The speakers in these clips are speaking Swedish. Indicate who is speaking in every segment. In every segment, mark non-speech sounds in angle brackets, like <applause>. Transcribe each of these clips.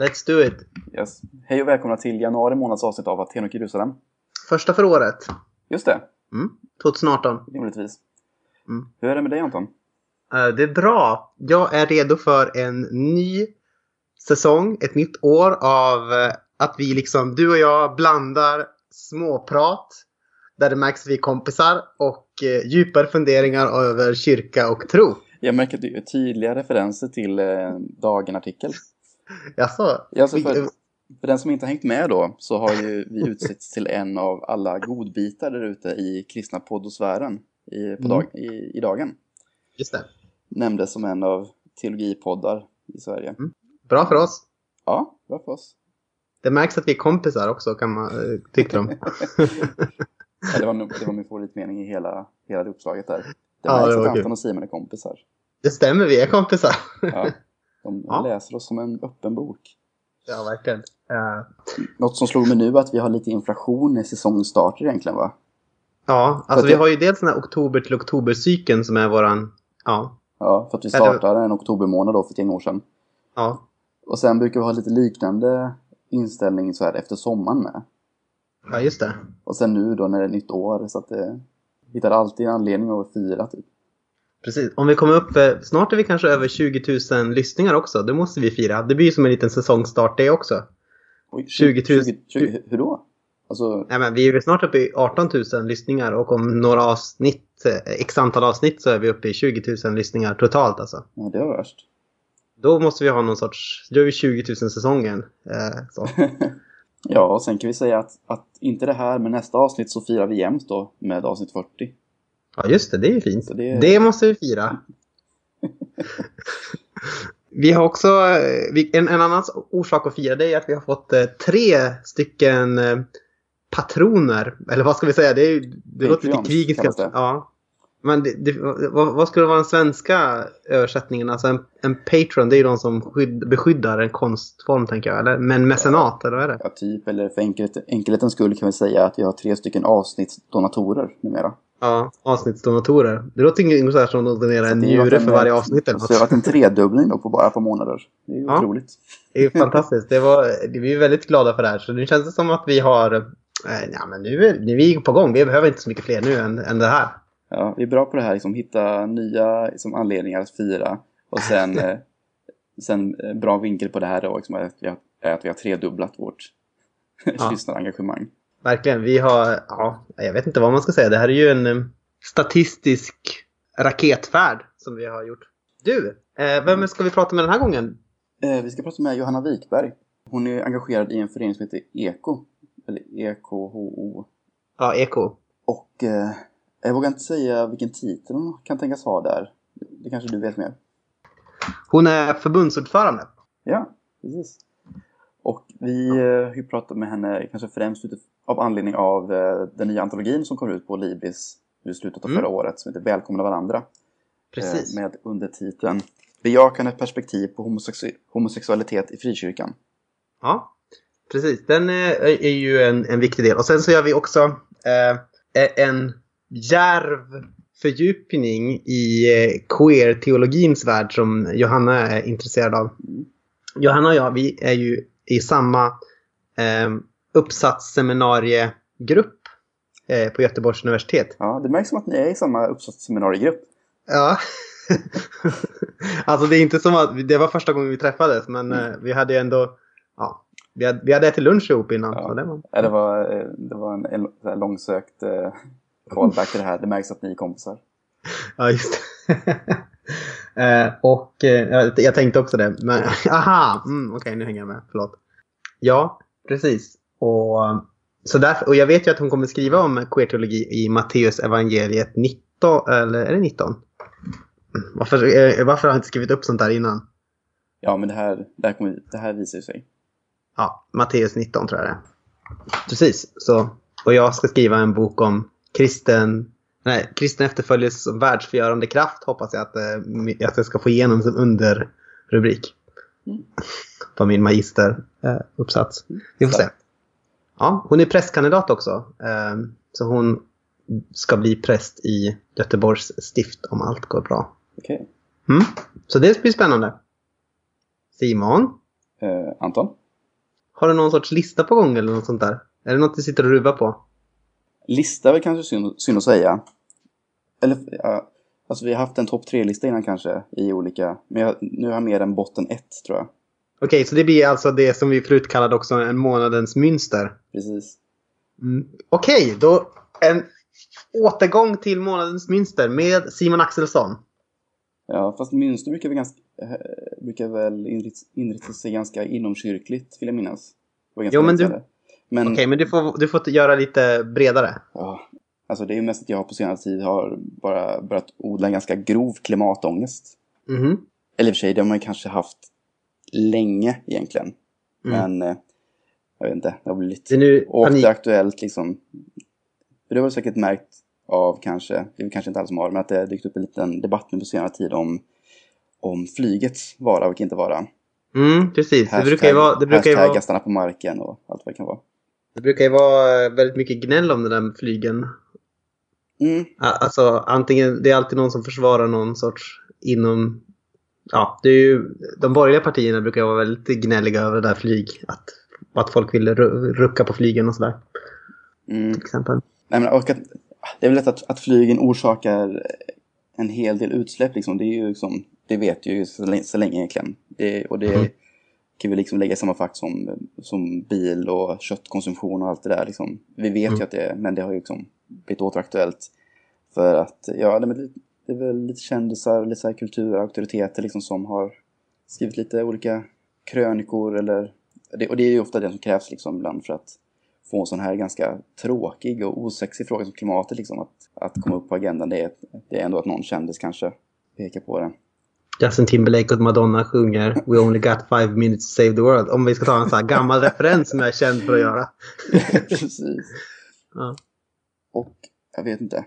Speaker 1: Let's do it!
Speaker 2: Yes. Hej och välkomna till januari månads avsnitt av Aten och Jerusalem.
Speaker 1: Första för året.
Speaker 2: Just det,
Speaker 1: Mm. 2018.
Speaker 2: rimligtvis.
Speaker 1: Mm.
Speaker 2: Hur är det med dig Anton?
Speaker 1: Eh, det är bra. Jag är redo för en ny säsong, ett nytt år av eh, att vi liksom, du och jag blandar småprat där det märks att vi är kompisar och eh, djupare funderingar över kyrka och tro.
Speaker 2: Jag märker att du gör tydliga referenser till eh, Dagen-artikel.
Speaker 1: Jaså? Vi-
Speaker 2: för, för den som inte har hängt med då så har ju vi utsetts till en av alla godbitar där ute i kristna poddosfären i, på
Speaker 1: Mm.
Speaker 2: dag, i, i Dagen.
Speaker 1: Just det.
Speaker 2: Nämndes som en av teologipoddar i Sverige.
Speaker 1: Bra för oss.
Speaker 2: Ja, bra för oss.
Speaker 1: Det märks att vi är kompisar också kan man eh, tycka de. <laughs>
Speaker 2: Ja, det, var, det var min favoritmening i hela, hela det uppslaget där. Det
Speaker 1: Ja,
Speaker 2: märks
Speaker 1: det var
Speaker 2: att. Anton och Simon är kompisar.
Speaker 1: Det stämmer, vi är kompisar.
Speaker 2: Ja, <laughs> de
Speaker 1: Ja.
Speaker 2: läser oss som en öppen bok.
Speaker 1: Ja, verkligen. Eh,
Speaker 2: Något som slog mig nu är att vi har lite inflation i säsongstarter egentligen va?
Speaker 1: ja, alltså vi
Speaker 2: det-
Speaker 1: har ju dels den här oktober till oktober-cykeln som är våran, ja,
Speaker 2: Ja, för att vi startade en oktobermånad då för ett gäng år sedan.
Speaker 1: ja,
Speaker 2: Och sen brukar vi ha lite liknande inställning så här efter sommaren med.
Speaker 1: ja just det.
Speaker 2: Och sen nu då när det är nytt år så att det hittar alltid en anledning att fira typ.
Speaker 1: Precis. Om vi kommer upp, eh, snart är vi kanske över 20 000 lyssningar också. Det måste vi fira. Det blir ju som en liten säsongstart det också.
Speaker 2: Oj,
Speaker 1: 20 000.
Speaker 2: 20, 20, hur då? Alltså,
Speaker 1: Nej, men vi är snart uppe i 18 000 lyssningar och om några avsnitt, eh, x antal avsnitt så är vi uppe i 20 000 lyssningar totalt alltså.
Speaker 2: ja det var värst.
Speaker 1: Då måste vi ha någon sorts, då är vi 20 000 säsongen. Eh. <laughs>
Speaker 2: Ja, och sen kan vi säga att, att inte det här, men nästa avsnitt så firar vi jämt då med avsnitt 40.
Speaker 1: Ja just det, det är ju fint.
Speaker 2: Det-
Speaker 1: Det måste vi fira. vi har också, eh, en, en annan orsak att fira det är att vi har fått eh, tre stycken eh, patroner. Eller vad ska vi säga? Det, är, det låter lite krigiskt. Ja. Men det, det, vad, vad skulle vara den svenska översättningen? Alltså en, en patron, det är ju de som skydd, beskyddar en konstform tänker jag. Eller? Men mecenat, eller vad är det?
Speaker 2: Ja, typ, eller för enkelhet, enkelhetens skull kan vi säga att vi har tre stycken avsnittsdonatorer numera.
Speaker 1: Ja, avsnittsdonatorer. Det låter ungefär som att donera en
Speaker 2: det
Speaker 1: njure för varje avsnitt eller
Speaker 2: Så det har
Speaker 1: något.
Speaker 2: varit en tredubbling då på bara ett par månader. Det är ju
Speaker 1: Ja.
Speaker 2: otroligt.
Speaker 1: Det är fantastiskt. Det var, vi är väldigt glada för det här. Så nu känns det som att vi har... Eh, ja, men nu är, nu är vi på gång. Vi behöver inte så mycket fler nu än, än det här.
Speaker 2: Ja, vi är bra på det här, liksom, hitta nya liksom, anledningar att fira. Och sen, <laughs> eh, sen eh, bra vinkel på det här då, liksom, att vi har, är att vi har tredubblat vårt
Speaker 1: Ja. <laughs>
Speaker 2: lyssnarengagemang.
Speaker 1: Verkligen. Vi har... Ja, jag vet inte vad man ska säga. Det här är ju en eh, statistisk raketfärd som vi har gjort. Du, eh, vem ska vi prata med den här gången?
Speaker 2: Eh, vi ska prata med Johanna Wikberg. Hon är engagerad i en förening som heter EKO. Eller EKHO.
Speaker 1: Ja, Eko.
Speaker 2: Och eh, jag vågar inte säga vilken titel hon kan tänkas ha där. Det kanske du vet mer?
Speaker 1: Hon är förbundsordförande.
Speaker 2: Ja, precis. Och vi eh, har ju pratat med henne kanske främst av anledning av eh, den nya antologin som kom ut på Libris i slutet av
Speaker 1: Mm.
Speaker 2: förra året som heter Välkomna varandra.
Speaker 1: Precis.
Speaker 2: Eh, med undertiteln Bejakande perspektiv på homosexu- homosexualitet i frikyrkan.
Speaker 1: Ja, precis. Den är, är ju en, en viktig del. Och sen så gör vi också eh, en djärv fördjupning i eh, queer-teologins värld som Johanna är intresserad av. Johanna och jag, vi är ju i samma eh, uppsatsseminariegrupp eh, på Göteborgs universitet.
Speaker 2: Ja, det märks som att ni är i samma uppsatsseminariegrupp.
Speaker 1: Ja. <laughs> alltså det är inte som att, det var första gången vi träffades men eh, vi hade ju ändå, ja, vi hade, vi hade ätit lunch ihop innan.
Speaker 2: Ja.
Speaker 1: Så det var,
Speaker 2: Ja, det, var, eh, det var en, en här långsökt eh, callback till det här. Det märks att ni är kompisar.
Speaker 1: ja, just <laughs> eh, och eh, jag, tänkte också det. Men, <laughs> aha, mm, okej nu hänger jag med. Förlåt. Ja, precis. Och, så därför, och jag vet ju att hon kommer skriva om queerteologi i Matteus evangeliet 19, eller är det 19? Varför, eh, varför har jag inte skrivit upp sånt där innan?
Speaker 2: Ja, men det här, det här, kommer, det här visar sig.
Speaker 1: Ja, Matteus 19 tror jag det är. Precis. Så, och jag ska skriva en bok om kristen, nej, kristen efterföljelse som världsförgörande kraft hoppas jag att, eh, att jag ska få igenom som underrubrik.
Speaker 2: Mm.
Speaker 1: På min magisteruppsats. Vi får se. Ja, hon är prästkandidat också. Eh, så hon ska bli präst i Göteborgs stift om allt går bra.
Speaker 2: Okej.
Speaker 1: Mm. Så det blir spännande. Simon?
Speaker 2: Eh, Anton?
Speaker 1: Har du någon sorts lista på gång eller något sånt där? Är det något du sitter och ruvar på?
Speaker 2: Lista är väl kanske synd, synd att säga. Eller, ja, alltså vi har haft en topp tre-lista innan kanske i olika, men jag, nu har jag mer en botten ett tror jag.
Speaker 1: Okej, så det blir alltså det som vi förut kallade också en månadens mönster.
Speaker 2: Precis.
Speaker 1: Mm. Okej, då en återgång till månadens mönster med Simon Axelsson.
Speaker 2: Ja, fast mönster brukar väl, ganska, eh, brukar väl inrikta, sig ganska inomkyrkligt, vill jag minnas.
Speaker 1: Jo, men du-.
Speaker 2: Men,
Speaker 1: Okej, men du får, du får göra lite bredare.
Speaker 2: ja, alltså det är ju mest att jag på senare tid har bara börjat odla en ganska grov klimatångest.
Speaker 1: Mhm.
Speaker 2: Eller i och för sig, det har man ju kanske haft länge egentligen.
Speaker 1: Mm.
Speaker 2: Men eh, jag vet inte, det har blivit
Speaker 1: Det nu
Speaker 2: det aktuellt liksom. För det har du säkert märkt av kanske, det är kanske inte alla som har, men att det har dykt upp en liten debatt nu på senare tid om, om flygets vara och inte vara.
Speaker 1: Mm, precis. Det
Speaker 2: Hashtag,
Speaker 1: brukar ju vara, det brukar ju vara,
Speaker 2: stanna på marken och allt vad det kan vara.
Speaker 1: det brukar ju vara eh, väldigt mycket gnäll om den där flygen.
Speaker 2: Mm,
Speaker 1: Alltså antingen, det är alltid någon som försvarar någon sorts inom... Ja, det är ju, de borgerliga partierna brukar vara väldigt gnälliga över det där flyg. Att, att folk vill ru- rucka på flygen och sådär.
Speaker 2: mm.
Speaker 1: Till exempel.
Speaker 2: Nej, men, och att, det är väl lätt att, att flygen orsakar en hel del utsläpp liksom. Det är ju liksom, det vet ju så länge, så länge egentligen. Det, och det
Speaker 1: Mm.
Speaker 2: kan vi liksom lägga i samma fack som, som bil och köttkonsumtion och allt det där liksom. Vi vet
Speaker 1: Mm.
Speaker 2: ju att det är, men det har ju liksom blivit återaktuellt. För att, ja, det, det är väl lite kändisar, lite så här kulturauktoriteter liksom som har skrivit lite olika krönikor eller, det, och det är ju ofta det som krävs liksom ibland för att få en sån här ganska tråkig och osexig fråga som klimatet liksom att, att komma upp på agendan. Det är, det är ändå att någon kändis kanske pekar på det.
Speaker 1: Justin Timberlake och Madonna sjunger We only got five minutes to save the world. Om vi ska ta en sån här gammal <laughs> referens som jag är känd för att göra. <laughs>
Speaker 2: Precis.
Speaker 1: Ja.
Speaker 2: Och jag vet inte.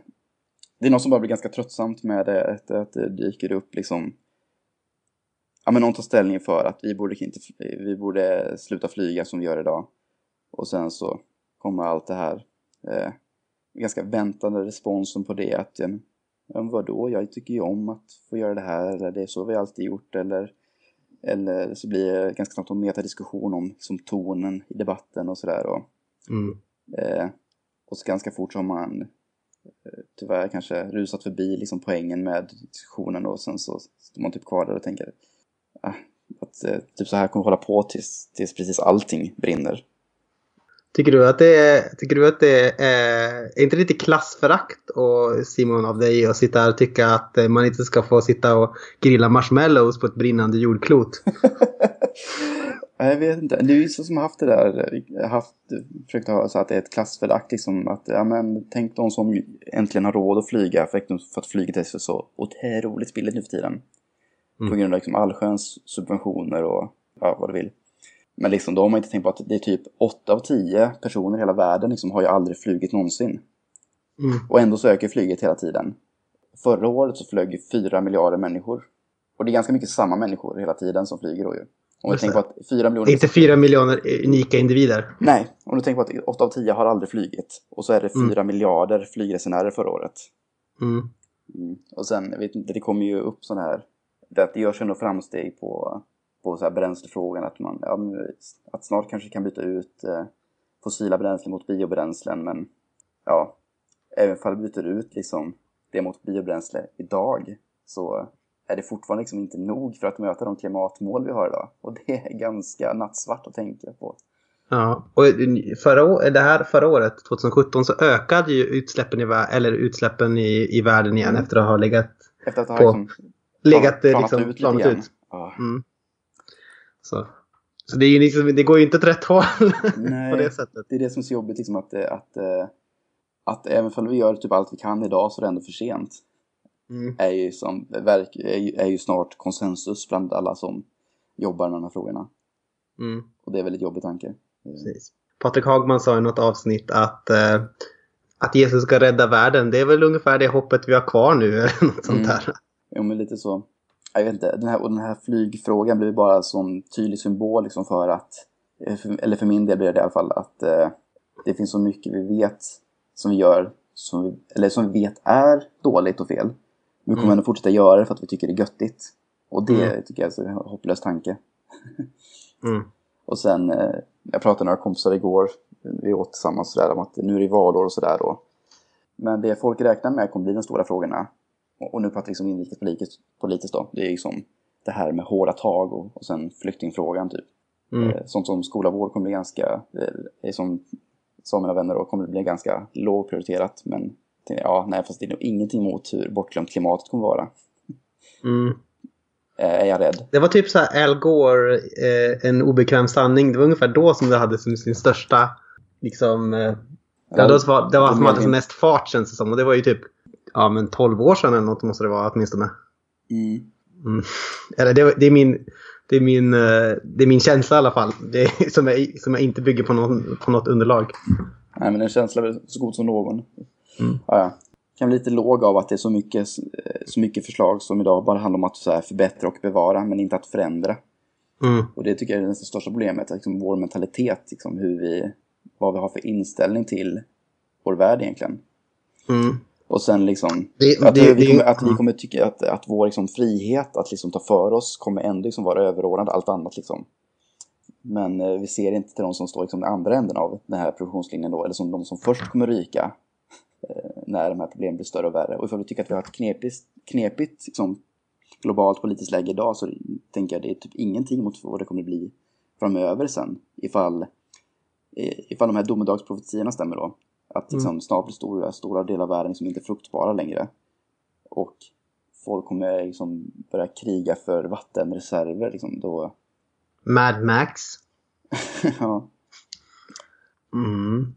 Speaker 2: Det är något som bara blir ganska tröttsamt med det, att, att det dyker upp liksom Ja men någon tar ställning för att vi borde, inte, vi borde sluta flyga som vi gör idag. Och sen så kommer allt det här eh, ganska väntande responsen på det att ja, men vadå, jag tycker ju om att få göra det här eller det är så vi alltid gjort eller eller så blir det ganska snabbt en metadiskussion om som tonen i debatten och sådär. Och,
Speaker 1: Mm.
Speaker 2: Eh, och så ganska fort så har man tyvärr kanske rusat förbi liksom poängen med diskussionen och sen så står man typ kvar där och tänker ah, att eh, typ så här kommer hålla på tills, tills precis allting brinner.
Speaker 1: Tycker du att det är, tycker du att det är, är inte lite klassförakt och Simon av dig att sitta här och tycka att eh, man inte ska få sitta och grilla marshmallows på ett brinnande jordklot? <laughs>
Speaker 2: Jag vet inte, det är så som har haft det där, haft, försökt ha så att det är ett klassförakt liksom att, ja men tänk de som äntligen har råd att flyga för att, flyget är så, otroligt billigt nu för tiden.
Speaker 1: Mm.
Speaker 2: På grund av liksom allsköns subventioner och ja, vad du vill. Men liksom, då har man inte tänkt på att det är typ 8 av 10 personer i hela världen liksom har ju aldrig flugit någonsin.
Speaker 1: Mm.
Speaker 2: Och ändå så ökar flyget hela tiden. Förra året så flög ju 4 miljarder människor. Och det är ganska mycket samma människor hela tiden som flyger då ju. Om
Speaker 1: Just
Speaker 2: tänker på att 4 miljoner...
Speaker 1: Inte fyra miljoner unika individer.
Speaker 2: Nej, om du tänker på att 8 av 10 har aldrig flugit. Och så är det 4 miljarder flygresenärer förra året.
Speaker 1: Mm.
Speaker 2: Mm. Och sen, jag vet inte, det kommer ju upp sådana här... Det, görs ändå framsteg på, på så här bränslefrågan. Att, man, ja, att snart kanske kan byta ut eh, fossila bränslen mot biobränslen. Men ja, även om vi byter ut liksom, det mot biobränsle idag så är det fortfarande liksom inte nog för att möta de klimatmål vi har idag. Och det är ganska nattsvart att tänka på.
Speaker 1: Ja, och förra, det här förra året, 2017, så ökade ju utsläppen i, eller utsläppen i, i världen igen
Speaker 2: Mm.
Speaker 1: efter att ha legat,
Speaker 2: Efter att ha
Speaker 1: På-
Speaker 2: liksom
Speaker 1: legat eh,
Speaker 2: planat
Speaker 1: liksom,
Speaker 2: ut
Speaker 1: planat
Speaker 2: grann.
Speaker 1: ut.
Speaker 2: Ja.
Speaker 1: Mm. Så, så det, liksom, det går ju inte åt rätt håll <laughs>
Speaker 2: Nej.
Speaker 1: på det sättet.
Speaker 2: det är det som är så jobbigt, liksom att, eh, att, eh, att även om vi gör typ allt vi kan idag så är det ändå för sent.
Speaker 1: Mm.
Speaker 2: Är ju, som, verk, är, är ju snart konsensus bland alla som jobbar med de här frågorna.
Speaker 1: Mm.
Speaker 2: Och det är väldigt jobbig tanke. Eh,
Speaker 1: Precis. Patrik Hagman sa i något avsnitt att, eh, att Jesus ska rädda världen. Det är väl ungefär det hoppet vi har kvar nu. <laughs> Eller något sånt
Speaker 2: Mm.
Speaker 1: där.
Speaker 2: Jo, men lite så. Jag vet inte, den här, och den här flygfrågan blir bara sån tydlig symbol liksom för att, eh, för, eller för min del blir det i alla fall, att eh, det finns så mycket vi vet som vi gör, som vi, eller som vi vet är dåligt och fel. Men vi kommer
Speaker 1: Mm.
Speaker 2: ändå fortsätta göra det för att vi tycker det är göttigt. Och det
Speaker 1: Mm.
Speaker 2: tycker jag är en hopplös tanke. <laughs>
Speaker 1: Mm.
Speaker 2: Och sen, eh, jag pratade med några kompisar igår, vi åt tillsammans sådär om att nu är det valår och sådär då. Men det folk räknar med kommer bli de stora frågorna. Och, och nu pratar vi liksom inrikespolitiskt politiskt då. Det är liksom det här med hårda tag och, och sen flyktingfrågan typ.
Speaker 1: Mm.
Speaker 2: Eh, Sånt som skola och vård kommer bli ganska, eh, som sa mina vänner då, kommer bli ganska lågprioriterat. Men ja, nej fast det är nog ingenting mot hur bortglömt klimatet kommer vara.
Speaker 1: Mm.
Speaker 2: Eh, Är jag rädd.
Speaker 1: Det var typ så här Al Gore, eh, en obekväm sanning. Det var ungefär då som det hade sin, sin största, liksom, eh, ja, då var, det var
Speaker 2: det
Speaker 1: som hade som mest fart känns det som. Och det var ju typ, ja men 12 år sedan eller något måste det vara åtminstone.
Speaker 2: Mm.
Speaker 1: Mm. Eller det, det är min, det är min, eh, det är min känsla i alla fall. Det är, <laughs> som, jag, som jag inte bygger på, någon, på något underlag.
Speaker 2: Nej, men en känsla är så god som någon.
Speaker 1: Mm.
Speaker 2: Ja, ja. Kan bli lite låg av att det är så mycket, eh, så mycket förslag som idag bara handlar om att förbättra och bevara, men inte att förändra.
Speaker 1: Mm.
Speaker 2: Och det tycker jag är det största problemet, liksom vår mentalitet, liksom hur vi, vad vi har för inställning till vår värld egentligen.
Speaker 1: Mm.
Speaker 2: Och sen liksom,
Speaker 1: Det-
Speaker 2: att,
Speaker 1: det-
Speaker 2: vi,
Speaker 1: det-
Speaker 2: kommer, att vi kommer tycka att, att vår liksom frihet att liksom ta för oss kommer ändå liksom vara överordnad allt annat liksom. Men eh, vi ser inte till de som står liksom i andra änden av den här produktionslinjen då, eller som de som först kommer ryka när de här problemen blir större och värre. Och ifall vi tycker att vi har ett knepigt, knepigt liksom, globalt politiskt läge idag så tänker jag det är typ ingenting mot vad det kommer bli framöver sen. Ifall, eh, ifall de här domedagsprofetiorna stämmer då. Att liksom, snart blir stora, stora delar av världen liksom inte fruktbara längre. Och folk kommer liksom börja kriga för vattenreserver. Liksom, då,
Speaker 1: Mad Max. <laughs>
Speaker 2: ja.
Speaker 1: Mm.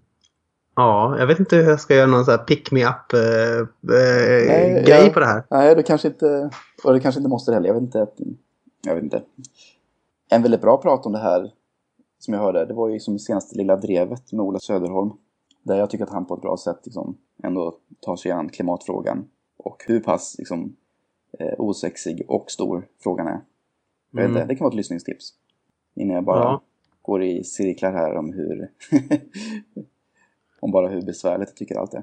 Speaker 1: Ja, jag vet inte hur jag ska göra någon sån här pick me up eh, eh, på det här.
Speaker 2: Nej, det kanske inte... Och det kanske inte måste heller. Jag vet inte. Jag vet inte. En väldigt bra prat om det här som jag hörde, det var ju som det senaste Lilla Drevet med Ola Söderholm. Där jag tycker att han på ett bra sätt liksom ändå tar sig an klimatfrågan. Och hur pass liksom, eh, osexig och stor frågan är. Jag vet
Speaker 1: Mm.
Speaker 2: inte, det kan vara ett lyssningstips. Innan jag bara
Speaker 1: Ja.
Speaker 2: går i cirklar här om hur... <laughs> om bara hur besvärligt jag tycker allt är.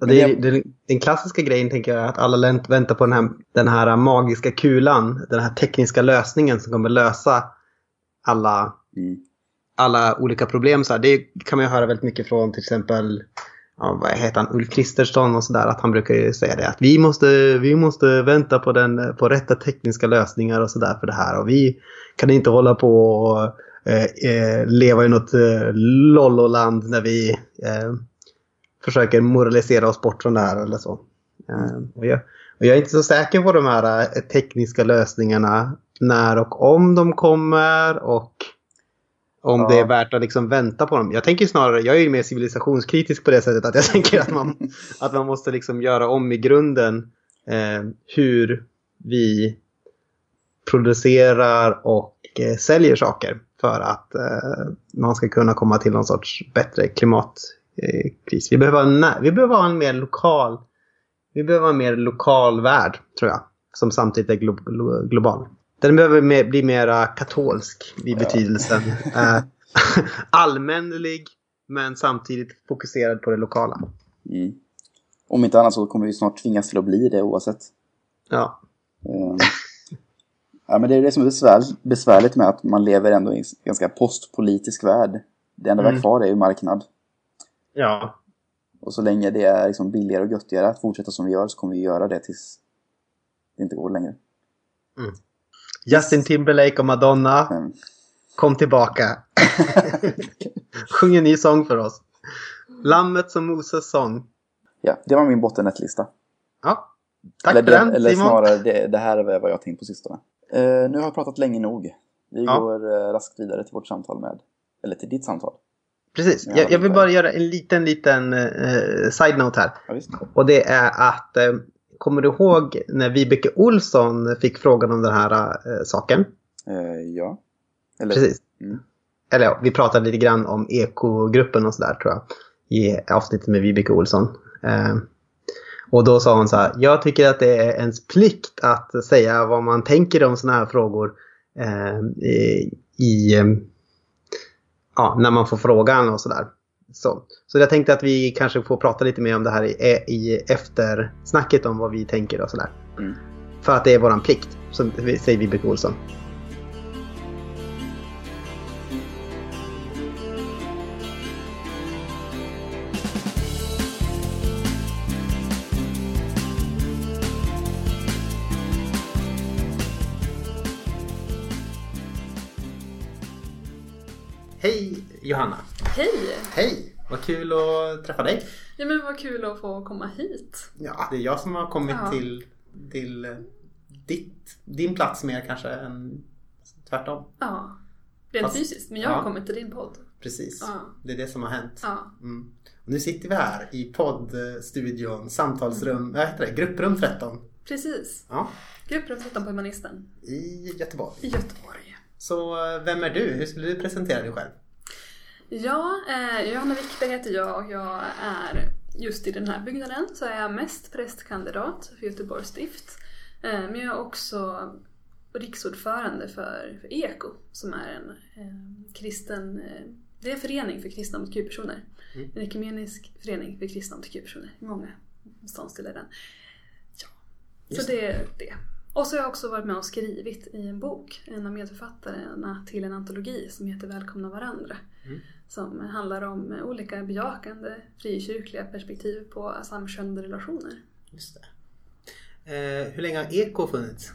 Speaker 1: Och det, är-
Speaker 2: det-
Speaker 1: den klassiska grejen tänker jag är att alla väntar på den här, den här magiska kulan. Den här tekniska lösningen som kommer lösa alla,
Speaker 2: Mm.
Speaker 1: alla olika problem. Så här. Det kan man ju höra väldigt mycket från till exempel ja, vad heter han, Ulf Kristersson och sådär. Att han brukar ju säga det att vi måste, vi måste vänta på, den, på rätta tekniska lösningar och sådär för det här. Och vi kan inte hålla på och eh, eh, leva i något eh, lolloland när vi eh, försöker moralisera oss bort från det här eller så. Eh, och, jag, och jag är inte så säker på de här tekniska lösningarna när och om de kommer och om
Speaker 2: Ja.
Speaker 1: det är värt att liksom vänta på dem. Jag tänker snarare, jag är ju mer civilisationskritisk på det sättet att jag <laughs> tänker att man, att man måste liksom göra om i grunden eh, hur vi producerar och eh, säljer saker för att eh, man ska kunna komma till någon sorts bättre klimatkris. Vi behöver, en vi behöver en mer lokal vi behöver en mer lokal värld, tror jag. Som samtidigt är glo glo global. Den behöver mer, bli mer katolsk i betydelsen. <laughs> Eh, <laughs> allmänlig, men samtidigt fokuserad på det lokala.
Speaker 2: Mm. Om inte annat så kommer vi snart tvingas till att bli det oavsett.
Speaker 1: Ja.
Speaker 2: Ehm, ja, men det är det som är besvär, besvärligt med att man lever ändå i en ganska postpolitisk värld. Det enda vi
Speaker 1: Mm.
Speaker 2: har kvar är ju marknad.
Speaker 1: Ja.
Speaker 2: Och så länge det är liksom billigare och göttigare att fortsätta som vi gör så kommer vi göra det tills det inte går längre.
Speaker 1: Justin Timberlake och Madonna,
Speaker 2: Men,
Speaker 1: kom tillbaka. <laughs> Sjung en ny sång för oss. Lammet som Moses sång.
Speaker 2: ja, det var min bottennetlista.
Speaker 1: Ja. Tack
Speaker 2: eller
Speaker 1: för
Speaker 2: det,
Speaker 1: den
Speaker 2: eller
Speaker 1: Simon.
Speaker 2: snarare, det, det här är vad jag har tänkt på sistone. Eh, nu har jag pratat länge nog. Vi
Speaker 1: Ja.
Speaker 2: går eh, raskt vidare till vårt samtal med, eller till ditt samtal.
Speaker 1: Precis.
Speaker 2: Ja,
Speaker 1: Jag, jag vill bara göra en liten, liten eh, side-note här.
Speaker 2: Ja.
Speaker 1: Och det är att, eh, kommer du ihåg när Vibeke Olsson fick frågan om den här eh, saken?
Speaker 2: Eh, ja. Eller,
Speaker 1: Precis.
Speaker 2: Mm.
Speaker 1: Eller ja, vi pratade lite grann om ekogruppen och sådär tror jag. I avsnittet med Vibeke Olsson. Eh, och då sa hon så här, jag tycker att det är ens plikt att säga vad man tänker om sådana här frågor. Eh, i, eh, ja, när man får frågan och sådär. Så. så jag tänkte att vi kanske får prata lite mer om det här i, i eftersnacket om vad vi tänker och sådär.
Speaker 2: Mm.
Speaker 1: För att det är våran plikt, som säger Vibeke Olsson. Hej!
Speaker 3: Hej!
Speaker 1: Vad kul att träffa dig.
Speaker 3: Ja men vad kul att få komma hit.
Speaker 1: Ja, det är jag som har kommit
Speaker 3: Ja.
Speaker 1: till, till eh, ditt, din plats mer kanske än tvärtom.
Speaker 3: Ja. Rent
Speaker 1: Fast-
Speaker 3: fysiskt, men jag har
Speaker 1: ja.
Speaker 3: kommit till din podd.
Speaker 1: Precis.
Speaker 3: Ja.
Speaker 1: Det är det som har hänt.
Speaker 3: Ja.
Speaker 1: Mm. Och nu sitter vi här i poddstudion, samtalsrum, vad heter det? Grupprum 13.
Speaker 3: Precis.
Speaker 1: Ja,
Speaker 3: Grupprum 13 på Humanisten
Speaker 1: i Göteborg.
Speaker 3: i Göteborg.
Speaker 1: Så eh, vem är du? Hur skulle du presentera dig själv?
Speaker 3: Ja, eh, Johanna Wickberg heter jag och jag är just i den här byggnaden så är jag mest prästkandidat för Göteborgs stift. Eh, men jag är också riksordförande för, för EKO som är en eh, kristen, eh, det är en förening för kristna hbtq-personer.
Speaker 1: Mm.
Speaker 3: En ekumenisk förening för kristna hbtq-personer. Många beståndsdelar i den. Ja.
Speaker 1: Just
Speaker 3: Så det är det. Och så har jag också varit med och skrivit i en bok, en av medförfattarna till en antologi som heter Välkomna varandra.
Speaker 1: Mm.
Speaker 3: Som handlar om olika bejakande frikyrkliga perspektiv på samkönade relationer.
Speaker 1: Just det. Eh, hur länge har Eko funnits?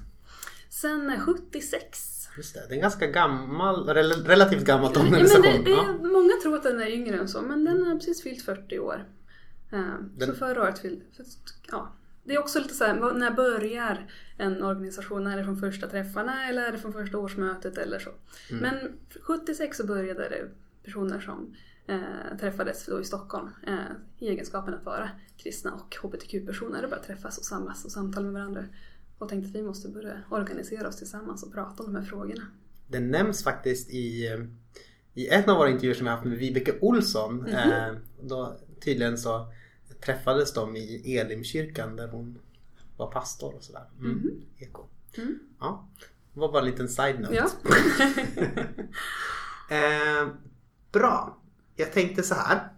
Speaker 3: Sen 76.
Speaker 1: Just det, det är en ganska gammal, rel- relativt gammalt
Speaker 3: Ja, men
Speaker 1: organisation.
Speaker 3: det, det
Speaker 1: Ja.
Speaker 3: är, många tror att den är yngre än så, men den har precis fyllt 40 år. Eh, Så
Speaker 1: Den-
Speaker 3: förra året fyllde... för- Ja. Det är också lite så här, när börjar en organisation? Är det från första träffarna eller är det från första årsmötet eller så?
Speaker 1: Mm.
Speaker 3: Men 76 så började det personer som eh, träffades då i Stockholm eh, i egenskapen att vara kristna och hbtq-personer och började träffas och samlas och samtala med varandra. Och tänkte att vi måste börja organisera oss tillsammans och prata om de här frågorna.
Speaker 1: Det nämns faktiskt i, eh, i en av våra intervjuer som vi haft med Vibeke Olsson.
Speaker 3: Mhm.
Speaker 1: eh, då, tydligen så träffades de i Elimkyrkan där hon var pastor och sådär. Mm. Eko.
Speaker 3: Mm.
Speaker 1: Ja, det var bara en liten side-note.
Speaker 3: Ja. <laughs> <laughs>
Speaker 1: Eh, bra. Jag tänkte så här.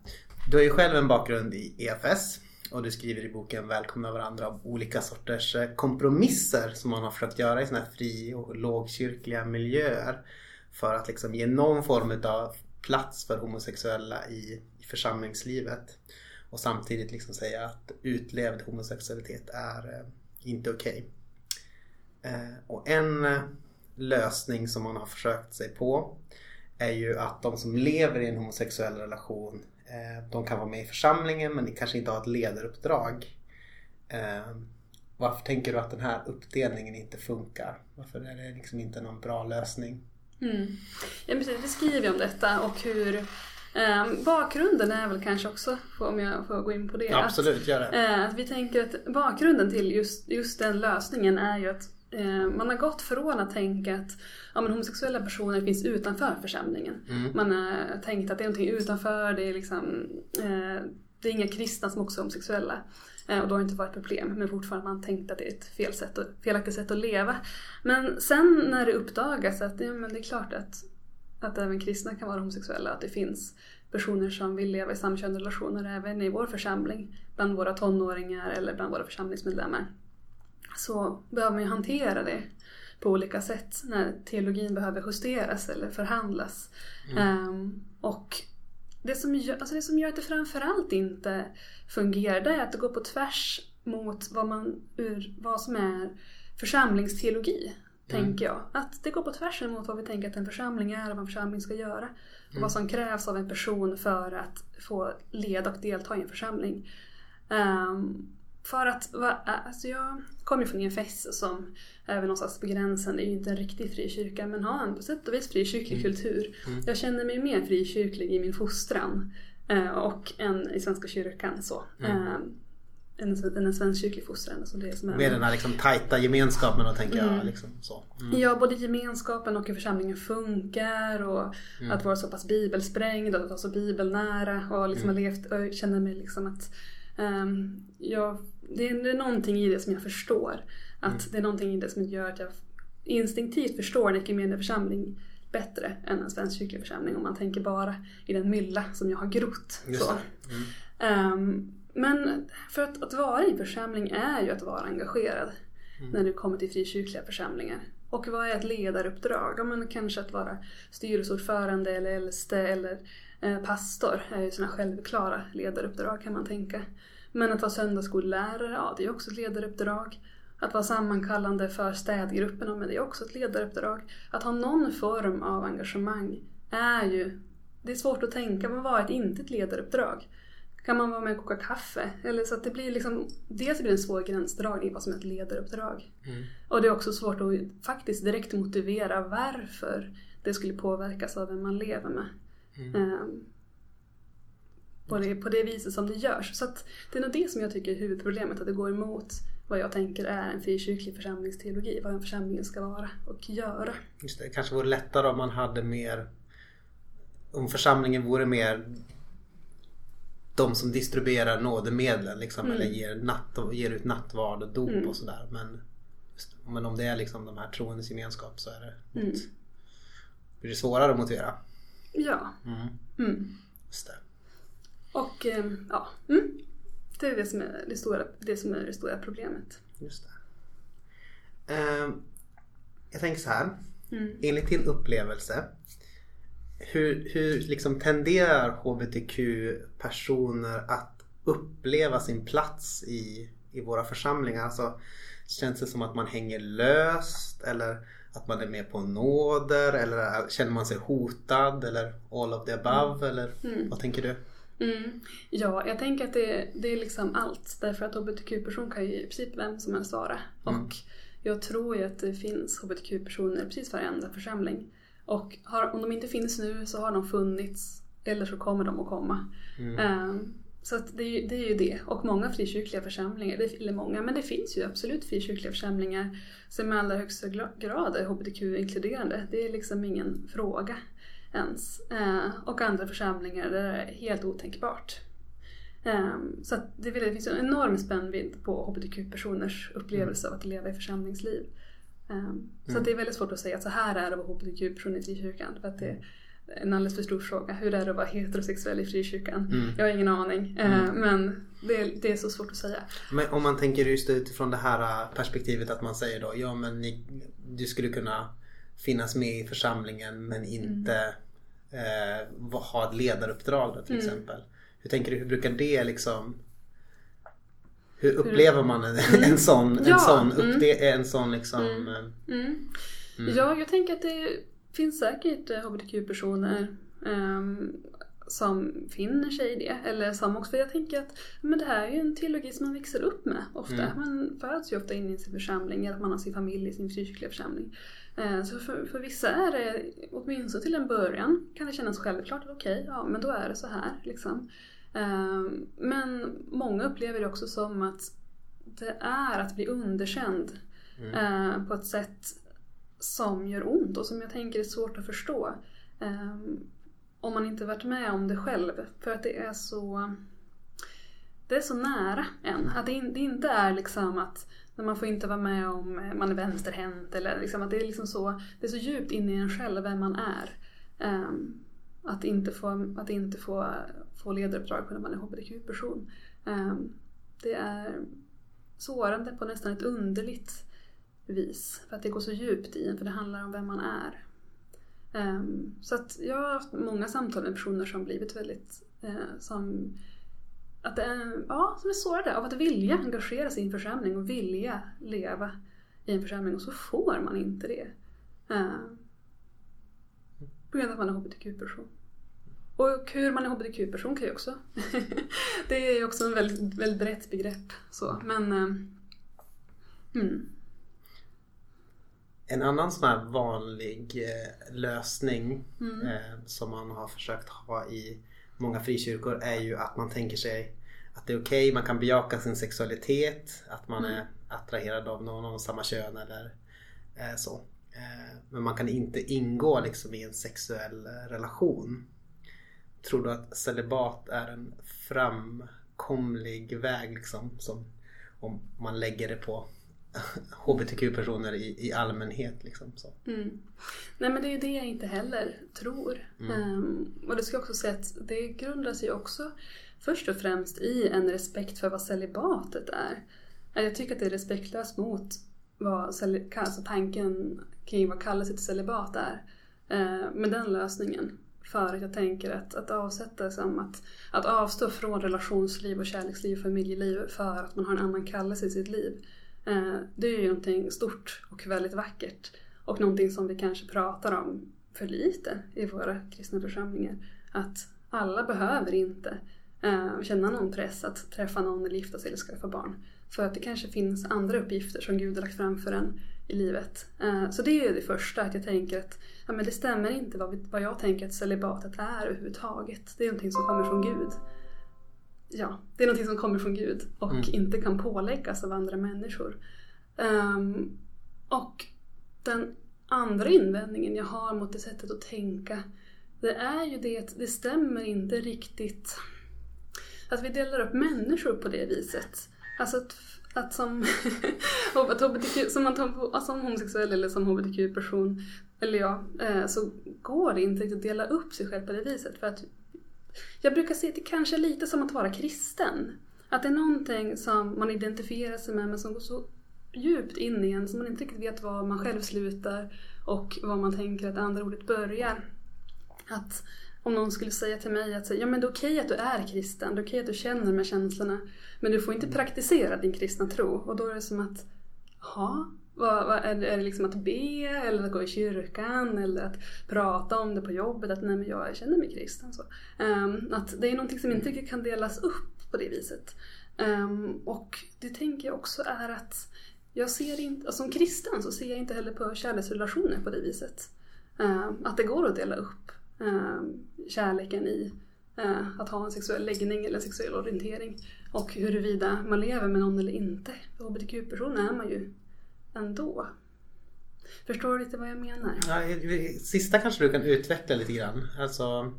Speaker 1: Du har ju själv en bakgrund i EFS och du skriver i boken Välkomna varandra av olika sorters eh, kompromisser som man har försökt göra i sådana här fri och lågkyrkliga miljöer för att liksom ge någon form av plats för homosexuella i, i församlingslivet och samtidigt liksom säga att utlevd homosexualitet är eh, inte okej. Okay. och en lösning som man har försökt sig på är ju att de som lever i en homosexuell relation eh, de kan vara med i församlingen men kanske inte ha ett ledaruppdrag. Eh, varför tänker du att den här uppdelningen inte funkar? Varför är det liksom inte någon bra lösning?
Speaker 3: Mm. Ja, precis. Vi skriver om detta och hur eh, bakgrunden är väl kanske också, om jag får gå in på det.
Speaker 1: Absolut, gör
Speaker 3: Att,
Speaker 1: det.
Speaker 3: eh, vi tänker att bakgrunden till just, just den lösningen är ju att man har gått från att tänka att ja, men homosexuella personer finns utanför församlingen.
Speaker 1: Mm.
Speaker 3: Man har tänkt att det är någonting utanför, det är liksom eh, det är inga kristna som också är homosexuella. Eh, och då har det inte varit problem. Men fortfarande har man tänkt att det är ett fel sätt felaktigt sätt att leva. Men sen när det uppdagas att ja, men det är klart att, att även kristna kan vara homosexuella. Att det finns personer som vill leva i samkönade relationer även i vår församling. Bland våra tonåringar eller bland våra församlingsmedlemmar. Så behöver man ju hantera det på olika sätt när teologin behöver justeras eller förhandlas. Ehm, och det som, gör, alltså det som gör att det framförallt inte fungerar det är att det går på tvärs mot vad, man, ur, vad som är församlingsteologi. Tänker jag. Att det går på tvärs mot vad vi tänker att en församling är och vad en församling ska göra. Och vad som krävs av en person för att få leda och delta i en församling. Ehm, för att, va, alltså jag kommer ju från EFS som är väl någonstans på gränsen, det är ju inte en riktig frikyrka men har en på sätt och vis frikyrklig kultur. Jag känner mig mer frikyrklig i min fostran eh, och än i Svenska kyrkan så. Eh, än, än en svenskkyrklig fostran. Så det är som är
Speaker 1: Med den här liksom tajta gemenskapen och tänker
Speaker 3: Mm.
Speaker 1: jag liksom så. Mm.
Speaker 3: Ja, både gemenskapen och hur församlingen funkar och att vara så pass bibelsprängd och att vara så bibelnära och liksom ha levt och känna mig liksom att jag, det, är, det är någonting i det som jag förstår. Att det är någonting i det som gör att jag instinktivt förstår en ekumenisk församling bättre än en svenskkyrklig församling om man tänker bara i den mylla som jag har grott. Så.
Speaker 1: Mm.
Speaker 3: Ehm, men för att, att vara i en församling är ju att vara engagerad när du kommer till frikyrkliga församlingar. Och vad är ett ledaruppdrag? Ja, men kanske att vara styrelseordförande eller äldste eller pastor är ju sådana självklara ledaruppdrag kan man tänka. Men att vara söndagsskollärare, ja det är också ett ledaruppdrag. Att vara sammankallande för städgrupperna, men det är också ett ledaruppdrag. Att ha någon form av engagemang är ju det är svårt att tänka, men vad är ett inte ett ledaruppdrag? Kan man vara med och koka kaffe? Eller så att det blir liksom, dels blir det en svår gränsdragning vad som är ett ledaruppdrag.
Speaker 1: Mm.
Speaker 3: Och det är också svårt att faktiskt direkt motivera varför det skulle påverkas av vem man lever med.
Speaker 1: Mm.
Speaker 3: Ehm, på, det, på det viset som det görs. Så det är nog det som jag tycker är huvudproblemet, att det går emot vad jag tänker är en frikyrklig församlingsteologi, vad en församling ska vara och göra.
Speaker 1: Just det, det kanske vore lättare om man hade mer om församlingen vore mer de som distribuerar nådemedlen liksom,
Speaker 3: Mm.
Speaker 1: eller ger, natt, ger ut nattvard och dop
Speaker 3: Mm.
Speaker 1: och sådär. Men, men om det är liksom de här troendes gemenskap så är det,
Speaker 3: Mm.
Speaker 1: blir det svårare att motivera.
Speaker 3: Ja.
Speaker 1: Mm.
Speaker 3: Mm.
Speaker 1: Just det.
Speaker 3: Och ehm, ja, mm. det är det som är det stora, det som är det stora problemet.
Speaker 1: Just det. Ehm, jag tänker så här.
Speaker 3: Mm.
Speaker 1: Enligt din upplevelse. Hur, hur liksom tenderar hbtq-personer att uppleva sin plats i, i våra församlingar? Alltså, känns det som att man hänger löst eller att man är med på nåder eller känner man sig hotad eller all of the above eller
Speaker 3: Mm.
Speaker 1: vad tänker du?
Speaker 3: Mm. Ja, jag tänker att det, det är liksom allt. Därför att hbtq-person kan ju i princip vem som helst vara.
Speaker 1: Mm.
Speaker 3: Och jag tror ju att det finns hbtq-personer precis varenda församling. Och har, om de inte finns nu så har de funnits. Eller så kommer de att komma.
Speaker 1: Mm.
Speaker 3: Så det, är ju- det är ju det. Och många frikyrkliga församlingar, eller många, men det finns ju absolut frikyrkliga församlingar som i allra högsta grad är hbtq-inkluderande. Det är liksom ingen fråga ens. Eh, och andra församlingar där det är helt otänkbart. Ehm, så det, det finns en enorm spännvidd på hbtq-personers upplevelse av att leva i församlingsliv. Ehm, så att det är väldigt svårt att säga att så här är det att vara hbtq-person i frikyrkan. För att det är en alldeles för stor fråga. Hur är det att vara heterosexuell i frikyrkan?
Speaker 1: Mm.
Speaker 3: Jag har ingen aning. Eh, Men det är, det är så svårt att säga.
Speaker 1: Men om man tänker just utifrån det här äh, perspektivet att man säger då ja men ni, du skulle kunna finnas med i församlingen men inte eh, va- ha ett ledaruppdrag då, till
Speaker 3: Mm.
Speaker 1: exempel. Hur tänker du, hur brukar det liksom hur upplever man en, en sån, en
Speaker 3: Ja,
Speaker 1: sån,
Speaker 3: mm.
Speaker 1: uppde, en sån liksom
Speaker 3: Mm.
Speaker 1: eh,
Speaker 3: Mm.
Speaker 1: Mm.
Speaker 3: Ja, jag tänker att det finns säkert eh, hbtq-personer ehm, som finner sig i det. Eller som också, för jag tänker att men det här är ju en teologi som man växer upp med ofta.
Speaker 1: Mm.
Speaker 3: Man föds ju ofta in i sin församling, eller att man har sin familj i sin frikyrkliga församling. Eh, så för, för vissa är det, åtminstone till en början, kan det kännas självklart att okej, ja men då är det så här. Liksom. Ehm, men många upplever det också som att det är att bli underkänd
Speaker 1: Mm.
Speaker 3: eh, på ett sätt som gör ont och som jag tänker är svårt att förstå. Ehm, om man inte varit med om det själv. För att det är så det är så nära en. Att det, in, det inte är liksom att när man får inte vara med om eh, man är vänsterhänt eller liksom att det är liksom så det är så djupt inne i en själv vem man är. Ehm, att inte få, att inte få, få ledaruppdrag när man är hbtq-person. Ehm, det är sårande på nästan ett underligt vis. För att det går så djupt i en, för det handlar om vem man är. Ehm, så att jag har haft många samtal med personer som blivit väldigt, eh, som, att det är, ja, som är sårade av att vilja engagera sig i en församling och vilja leva i en församling och så får man inte det. Ehm, på grund av att man är hbtq-person. Och hur man är hbtq-person kan ju också... <laughs> det är ju också ett väldigt, väldigt brett begrepp. Så. Men... Ehm, mm.
Speaker 1: En annan sån här vanlig eh, lösning
Speaker 3: Mm.
Speaker 1: eh, som man har försökt ha i många frikyrkor är ju att man tänker sig att det är okej, man kan bejaka sin sexualitet, att man
Speaker 3: Mm.
Speaker 1: är attraherad av någon av samma kön eller eh, så. Eh, men man kan inte ingå liksom i en sexuell relation. Tror du att celibat är en framkomlig väg liksom? Som, om man lägger det på hbtq-personer i, i allmänhet liksom. Så.
Speaker 3: Mm. Nej men det är ju det jag inte heller tror.
Speaker 1: Mm.
Speaker 3: Ehm, och det ska jag också säga att det grundar sig också först och främst i en respekt för vad celibatet är. Jag tycker att det är respektlöst mot vad alltså tanken kring vad kallelse till celibat är. Eh, med den lösningen. För att jag tänker att, att avsätta som att, att avstå från relationsliv och kärleksliv och familjeliv för att man har en annan kallelse i sitt liv. Eh, det är ju någonting stort och väldigt vackert. Och någonting som vi kanske pratar om för lite i våra kristna församlingar. att alla behöver inte eh, känna någon press att träffa någon eller gifta sig eller skaffa barn. För att det kanske finns andra uppgifter som Gud har lagt framför en i livet. Eh, så det är det första, att jag tänker att ja, men det stämmer inte vad, vad jag tänker att celibatet är överhuvudtaget. Det är någonting som kommer från Gud. Ja, det är någonting som kommer från Gud och
Speaker 1: Mm.
Speaker 3: inte kan påläggas av andra människor. Ehm, och den andra invändningen jag har mot det sättet att tänka det är ju det att det stämmer inte riktigt att vi delar upp människor på det viset. Alltså att, att som, <laughs> att HBTQ, som, alltså som homosexuell eller som hbtq-person, eller ja, eh, så går det inte riktigt att dela upp sig själv på det viset. För att jag brukar se det kanske lite som att vara kristen. Att det är någonting som man identifierar sig med men som går så djupt in i en så man inte riktigt vet var man själv slutar och var man tänker att det andra ordet börjar. Att om någon skulle säga till mig att ja, men det är okej att du är kristen, det är okej att du känner de här känslorna men du får inte praktisera din kristna tro. Och då är det som att, ja, vad, vad, är, det, liksom att be eller att gå i kyrkan eller att prata om det på jobbet? Att nej men jag känner mig kristen. Så. Um, att det är någonting som inte kan delas upp på det viset. Um, och det tänker jag också är att jag ser inte, alltså som kristen så ser jag inte heller på kärleksrelationer på det viset. Um, att det går att dela upp kärleken i uh, att ha en sexuell läggning eller sexuell orientering och huruvida man lever med någon eller inte. För hbtq-person är man ju ändå. Förstår du lite vad jag menar?
Speaker 1: Ja, sista kanske du kan utveckla lite grann. Alltså...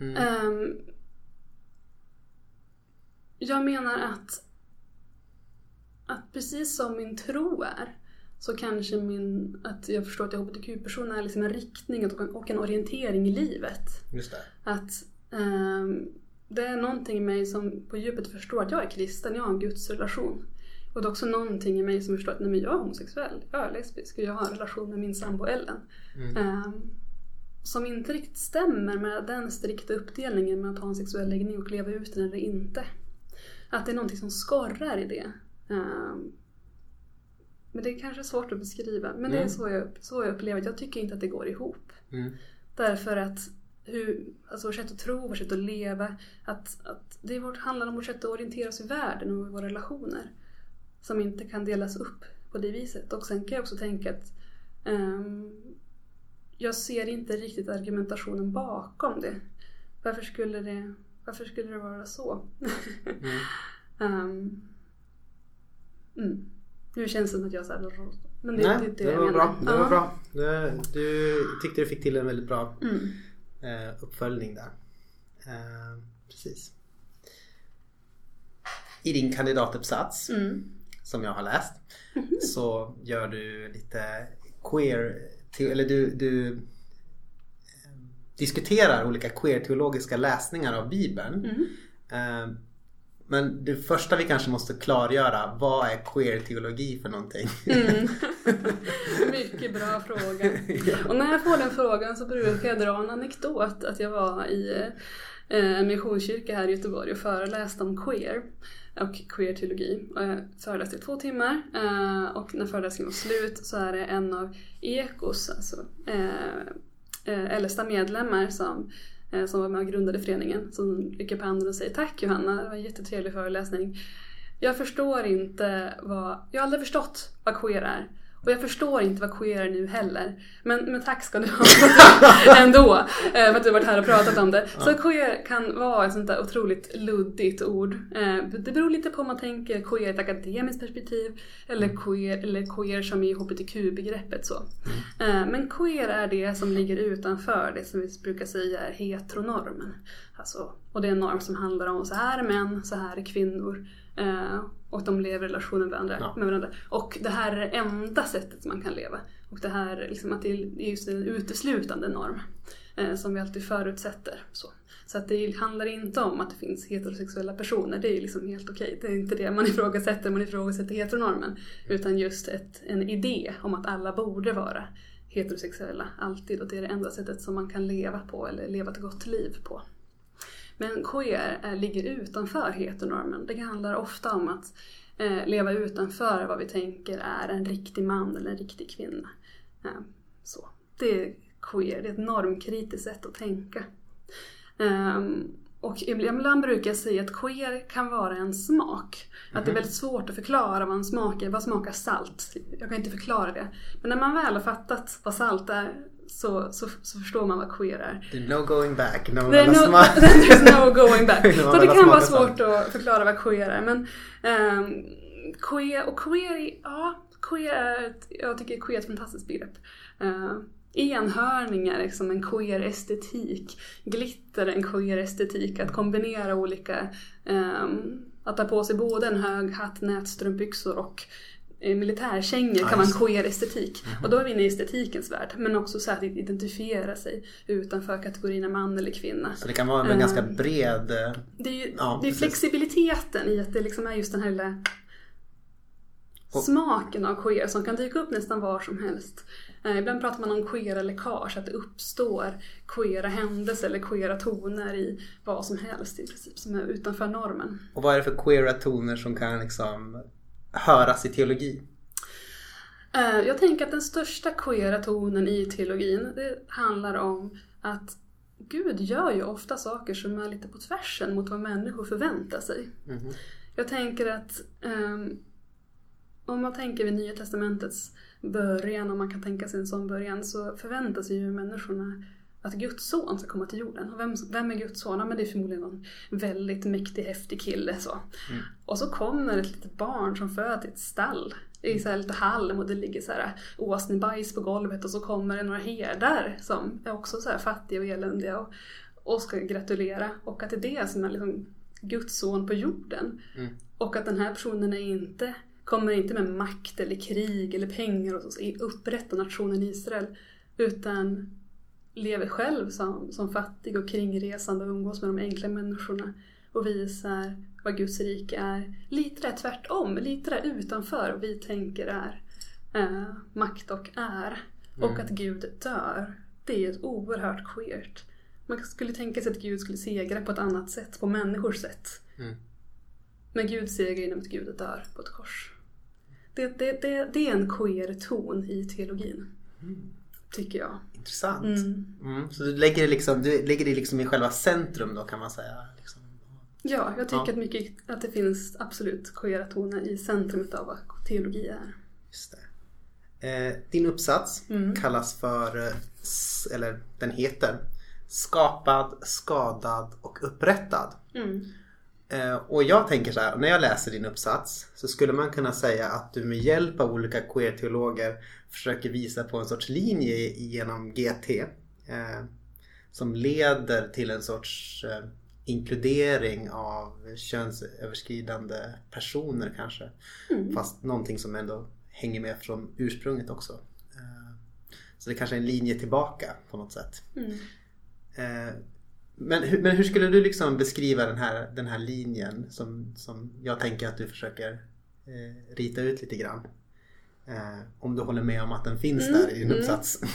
Speaker 1: Mm.
Speaker 3: Ehm, jag menar att, att precis som min tro är så kanske min, att jag förstår att jag är hbtq-person är liksom en riktning och en, och en orientering i livet.
Speaker 1: Just det.
Speaker 3: Att ehm, det är någonting i mig som på djupet förstår att jag är kristen, jag har en gudsrelation. Och det är också någonting i mig som förstår att nej, men jag är homosexuell, jag är lesbisk och jag har en relation med min sambo Ellen.
Speaker 1: Mm.
Speaker 3: Ehm, som inte riktigt stämmer med den strikta uppdelningen med att ha en sexuell läggning och leva ut den eller inte. Att det är någonting som skorrar i det. Ehm, men det är kanske svårt att beskriva. Men det är
Speaker 1: Mm.
Speaker 3: så jag, så jag upplever det. Jag tycker inte att det går ihop.
Speaker 1: Mm.
Speaker 3: Därför att hur, alltså vårt sätt att tro, vårt sätt att leva, att, att det är vårt, handlar om vårt sätt att orientera oss i världen och i våra relationer. Som inte kan delas upp på det viset. Och sen kan jag också tänka att ehm, jag ser inte riktigt argumentationen bakom det. Varför skulle det, varför skulle det vara så?
Speaker 1: Mm. <laughs>
Speaker 3: Ehm, mm. Nu känns det som att jag säger Men det,
Speaker 1: Nej,
Speaker 3: det, det,
Speaker 1: det var bra. Det var
Speaker 3: Ja.
Speaker 1: bra. Du, du tyckte du fick till en väldigt bra
Speaker 3: Mm.
Speaker 1: eh, uppföljning där. Eh, precis. I din kandidatuppsats
Speaker 3: Mm.
Speaker 1: Som jag har läst så gör du lite queer, eller du, du eh, diskuterar olika queer-teologiska läsningar av Bibeln.
Speaker 3: Mm.
Speaker 1: Men det första vi kanske måste klargöra, vad är queer-teologi för någonting?
Speaker 3: Mm. <laughs> Mycket bra fråga. <laughs> Och när jag får den frågan så brukar jag dra en anekdot att jag var i eh, en missionskyrka här i Göteborg och föreläste om queer och queer-teologi. Eh, jag föreläste i två timmar eh, och när föreläsningen var slut så är det en av Ekos, alltså eh, äldsta medlemmar som som var med och grundade föreningen som rycker på handen och säger Tack Johanna, det var en jättetrevlig föreläsning. Jag förstår inte vad, jag har aldrig förstått vad queer är. Och jag förstår inte vad queer är nu heller. Men, men tack ska du ha <laughs> <laughs> ändå. eh, För att du varit här och pratat om det. Så queer kan vara ett sånt där otroligt luddigt ord. Eh, Det beror lite på om man tänker queer i ett akademiskt perspektiv. Eller queer, eller queer som i hbtq-begreppet så. Eh, Men queer är det som ligger utanför det som vi brukar säga är heteronormen. Alltså, och det är en norm som handlar om så här är män, så här är kvinnor. Och de lever i relationer med varandra,
Speaker 1: Ja.
Speaker 3: med varandra. Och det här är det enda sättet man kan leva. Och det här är liksom att det är just en uteslutande norm. Eh, som vi alltid förutsätter. Så, så att det handlar inte om att det finns heterosexuella personer. Det är liksom helt okej. Det är inte det man <laughs> ifrågasätter. Man ifrågasätter heteronormen. Utan just ett, en idé om att alla borde vara heterosexuella alltid. Och det är det enda sättet som man kan leva på eller leva ett gott liv på. Men queer är, ligger utanför heteronormen. Det handlar ofta om att eh, leva utanför vad vi tänker är en riktig man eller en riktig kvinna. Eh, så. Det är queer, det är ett normkritiskt sätt att tänka. Um, och ibland brukar jag säga att queer kan vara en smak. Att det är väldigt svårt att förklara vad en smak är. Vad smakar salt? Jag kan inte förklara det. Men när man väl har fattat vad salt är så, så, så förstår man vad queer är.
Speaker 1: Det är no going back. No,
Speaker 3: Det är
Speaker 1: alla
Speaker 3: no, there's <laughs> no going back. <laughs>
Speaker 1: No,
Speaker 3: så det kan vara svårt att förklara vad queer är. Men ehm, queer, och queer, ja, queer är ett, jag tycker queer är ett fantastiskt begrepp. Uh, enhörningar, liksom en queer estetik. Glitter en queer estetik. Att kombinera olika, ehm, att ta på sig både en hög hatt, nätstrumpbyxor och militärkängor
Speaker 1: Ja,
Speaker 3: kan
Speaker 1: det.
Speaker 3: queer estetik. Och då är vi inne i estetikens värld. Men också så att identifiera sig utanför kategorierna man eller kvinna.
Speaker 1: Så det kan vara en
Speaker 3: Eh.
Speaker 1: ganska bred... eh,
Speaker 3: Det är ju
Speaker 1: Ja,
Speaker 3: det är flexibiliteten i att det liksom är just den här lilla smaken av queer som kan dyka upp nästan var som helst. Eh, ibland pratar man om queera läckage, att det uppstår queera händelser eller queera toner i vad som helst i princip som är utanför normen.
Speaker 1: Och vad är det för queera toner som kan liksom höras i teologi?
Speaker 3: Eh, Jag tänker att den största queera tonen i teologin, det handlar om att Gud gör ju ofta saker som är lite på tvärsen mot vad människor förväntar sig.
Speaker 1: Mhm.
Speaker 3: Jag tänker att ehm, om man tänker vid Nya Testamentets början, om man kan tänka sig en sån början, så förväntar sig ju människorna att Guds son ska komma till jorden. Och vem, vem är Guds son? Ja, men det är förmodligen någon väldigt mäktig, häftig kille. Så.
Speaker 1: Mm.
Speaker 3: Och så kommer ett litet barn som föds i ett stall. I så här lite halm och det ligger så här åsnebajs på golvet och så kommer det några herdar som är också så här fattiga och eländiga och, och ska gratulera. Och att det är det som är liksom Guds son på jorden.
Speaker 1: Mm.
Speaker 3: Och att den här personen är inte, kommer inte med makt eller krig eller pengar och så, upprätta nationen Israel. Utan lever själv som, som fattig och kringresande och umgås med de enkla människorna. Och visar vad Guds rike är. Lite där tvärtom, lite där utanför vad vi tänker är eh, makt och är. Och att Gud dör. Det är oerhört queert. Man skulle tänka sig att Gud skulle segra på ett annat sätt, på människors sätt.
Speaker 1: Mm.
Speaker 3: Men Gud segrar genom att Gud dör på ett kors. Det, det, det, det är en queer ton i teologin. Tycker jag.
Speaker 1: Intressant.
Speaker 3: Mm.
Speaker 1: Mm. Så du lägger, det liksom, du lägger det liksom i själva centrum då kan man säga? Liksom.
Speaker 3: Ja, jag tycker
Speaker 1: Ja.
Speaker 3: Att, mycket, att det finns absolut queera toner i centrum av vad teologi är.
Speaker 1: Just det. Eh, din uppsats
Speaker 3: Mm.
Speaker 1: kallas för, eh, eller den heter Skapad, skadad och upprättad. Eh, och jag tänker så här, när jag läser din uppsats så skulle man kunna säga att du med hjälp av olika queer-teologer försöker visa på en sorts linje genom GT. Eh, som leder till en sorts eh, inkludering av könsöverskridande personer kanske.
Speaker 3: Mm.
Speaker 1: Fast någonting som ändå hänger med från ursprunget också. Eh, så det kanske är en linje tillbaka på något sätt.
Speaker 3: Mm.
Speaker 1: Men, men hur skulle du liksom beskriva den här, den här linjen som, som jag tänker att du försöker eh, rita ut lite grann? Eh, om du håller med om att den finns
Speaker 3: Mm,
Speaker 1: där i din
Speaker 3: mm.
Speaker 1: uppsats. <laughs>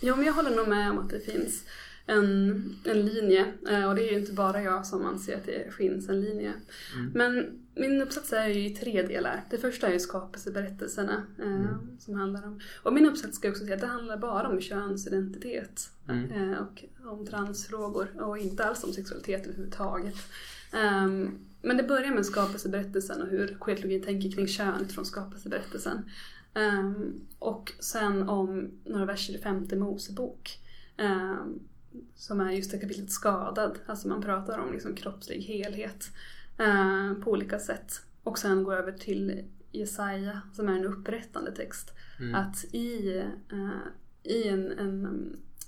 Speaker 3: Jo, men jag håller nog med om att det finns en, en linje. Eh, Och det är ju inte bara jag som anser att det finns en linje.
Speaker 1: Mm.
Speaker 3: Men min uppsats är ju i tre delar. Det första är ju skapelseberättelserna. Eh,
Speaker 1: Mm.
Speaker 3: Som handlar om, och min uppsats ska också säga att det handlar bara om könsidentitet.
Speaker 1: Mm.
Speaker 3: Eh, och om transfrågor och inte alls om sexualitet överhuvudtaget. Ehm, men det börjar med skapelseberättelsen och hur queerlogin tänker kring kön utifrån skapelseberättelsen. Ehm, och sen om några verser i femte Mosebok. ehm, som är just det kapitlet skadad. Alltså man pratar om liksom kroppslig helhet eh, på olika sätt. Och sen går över till Jesaja som är en upprättande text.
Speaker 1: Mm.
Speaker 3: Att i, eh, i en, en,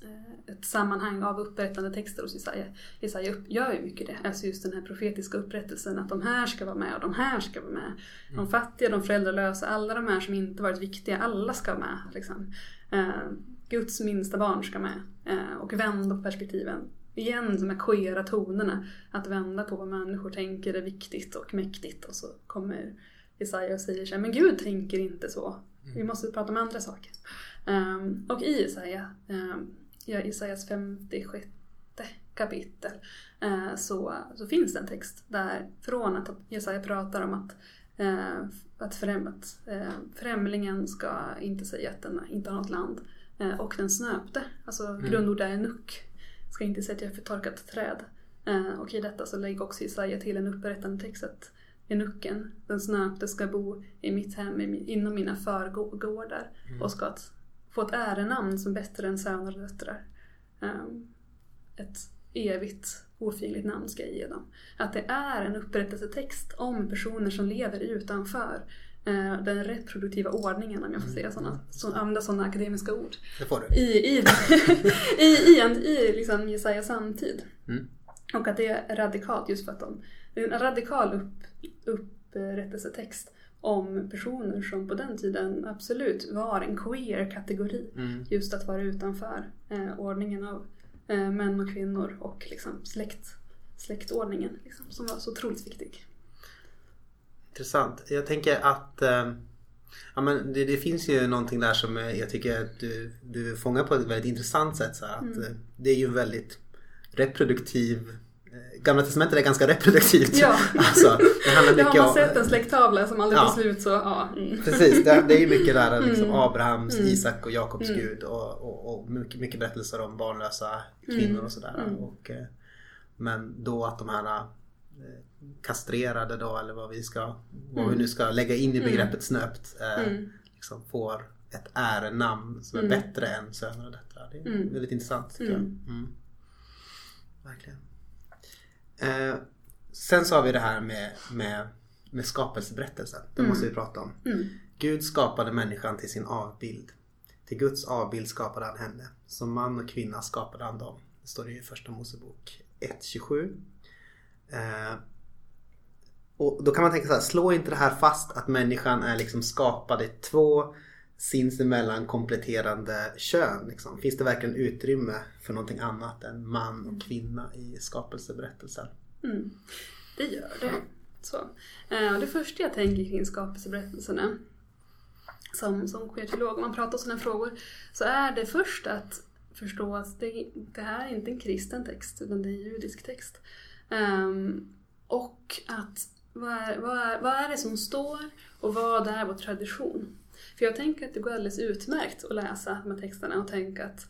Speaker 3: eh, ett sammanhang av upprättande texter hos Jesaja, Jesaja gör ju mycket det. Alltså just den här profetiska upprättelsen att de här ska vara med och de här ska vara med. De fattiga, de föräldralösa, alla de här som inte varit viktiga, alla ska vara med. Liksom. Eh, Guds minsta barn ska med. Eh, och vända på perspektiven. Igen de här queera tonerna. Att vända på vad människor tänker är viktigt och mäktigt. Och så kommer Jesaja och säger så här, men Gud tänker inte så. Vi måste prata om andra saker. Ehm, och i Jesaja, um, ja, Jesajas 56 kapitel eh, så, så finns det en text där från att Jesaja pratar om att eh, att, främ, att främlingen ska inte säga att den inte har något land. Eh, och den snöpte, alltså grundord är nuck, ska inte säga att jag är förtorkat träd. Eh, och i detta så lägger också Jesaja till en upprättande text att Enucken, den snöpte, ska bo i mitt hem inom mina förgårdar mm. och ska få ett ärenamn som bättre än söner och döttrar. Um, ett evigt oförgängligt namn ska jag ge dem. Att det är en upprättelsetext om personer som lever utanför eh, den reproduktiva ordningen om jag får säga sådana, så, använda sådana akademiska ord.
Speaker 1: Det får du.
Speaker 3: I, i, <laughs> i, i, en, i liksom Jesajas samtid.
Speaker 1: Mm.
Speaker 3: Och att det är radikalt just för att de, det är en radikal upp, upprättelsetext om personer som på den tiden absolut var en queer kategori.
Speaker 1: Mm.
Speaker 3: Just att vara utanför eh, ordningen av eh, män och kvinnor och liksom släkt, släktordningen liksom, som var så otroligt viktig.
Speaker 1: Intressant. Jag tänker att eh, ja, men det, det, finns ju någonting där som jag tycker att du, du fångar på ett väldigt intressant sätt. Så att, mm. Eh, det är ju väldigt reproduktiv eh, Gamla testamentet är ganska reproduktivt.
Speaker 3: Ja. <laughs>
Speaker 1: Alltså, det handlar mycket
Speaker 3: har man sett en släkttavla som aldrig ja. tar slut så ja.
Speaker 1: Mm. Precis, det, det är ju mycket där liksom mm. Abrahams, mm. Isak och Jakobs mm. gud och, och, och mycket, mycket, berättelser om barnlösa kvinnor mm. och sådär.
Speaker 3: Mm.
Speaker 1: Och, eh, men då att de här kastrerade då eller vad vi ska vad vi nu ska lägga in i begreppet snöpt liksom får ett ärenamn som är bättre än söner och döttrar. Det är väldigt intressant tycker jag. Verkligen. Eh, sen så har vi det här med, med, med skapelseberättelsen. Det mm. måste vi prata om.
Speaker 3: Mm.
Speaker 1: Gud skapade människan till sin avbild. Till Guds avbild skapade han henne. Som man och kvinna skapade han dem. Det står i första Mosebok 1.27. Eh, och då kan man tänka så här, slå inte det här fast att människan är liksom skapad i två sinsemellan kompletterande kön. Liksom. Finns det verkligen utrymme för någonting annat än man och kvinna i skapelseberättelsen?
Speaker 3: Mm. Det gör det. Så. Eh, det första jag tänker kring skapelseberättelserna som, som queerteolog, om man pratar om sådana frågor, så är det först att förstå att det, det här är inte en kristen text, utan det är en judisk text. Um, och att vad är, vad, är, vad är det som står och vad är vår tradition? För jag tänker att det går alldeles utmärkt att läsa de här texterna och tänka att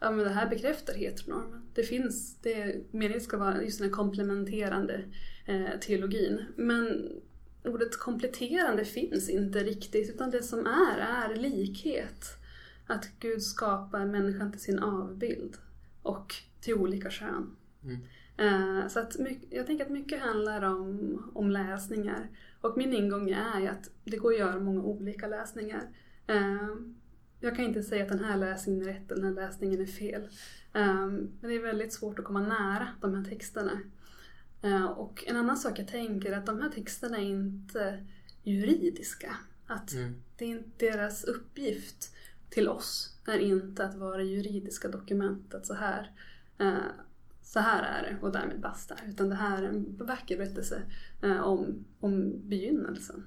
Speaker 3: ja, men det här bekräftar heteronormen. Det finns, det, meningen ska vara just den här komplementerande eh, teologin. Men ordet kompletterande finns inte riktigt utan det som är, är likhet. Att Gud skapar människan till sin avbild och till olika kön.
Speaker 1: Mm.
Speaker 3: Eh, så att jag tänker att mycket handlar om, om läsningar. Och min ingång är att det går att göra många olika läsningar. Eh, jag kan inte säga att den här läsningen är rätt och den här läsningen är fel. Eh, men det är väldigt svårt att komma nära de här texterna. Och en annan sak jag tänker är att de här texterna är inte juridiska. Att mm. det är inte deras uppgift till oss är inte att vara juridiska dokument. Att så här så här är det och därmed basta. Utan det här är en vacker berättelse eh, om, om begynnelsen.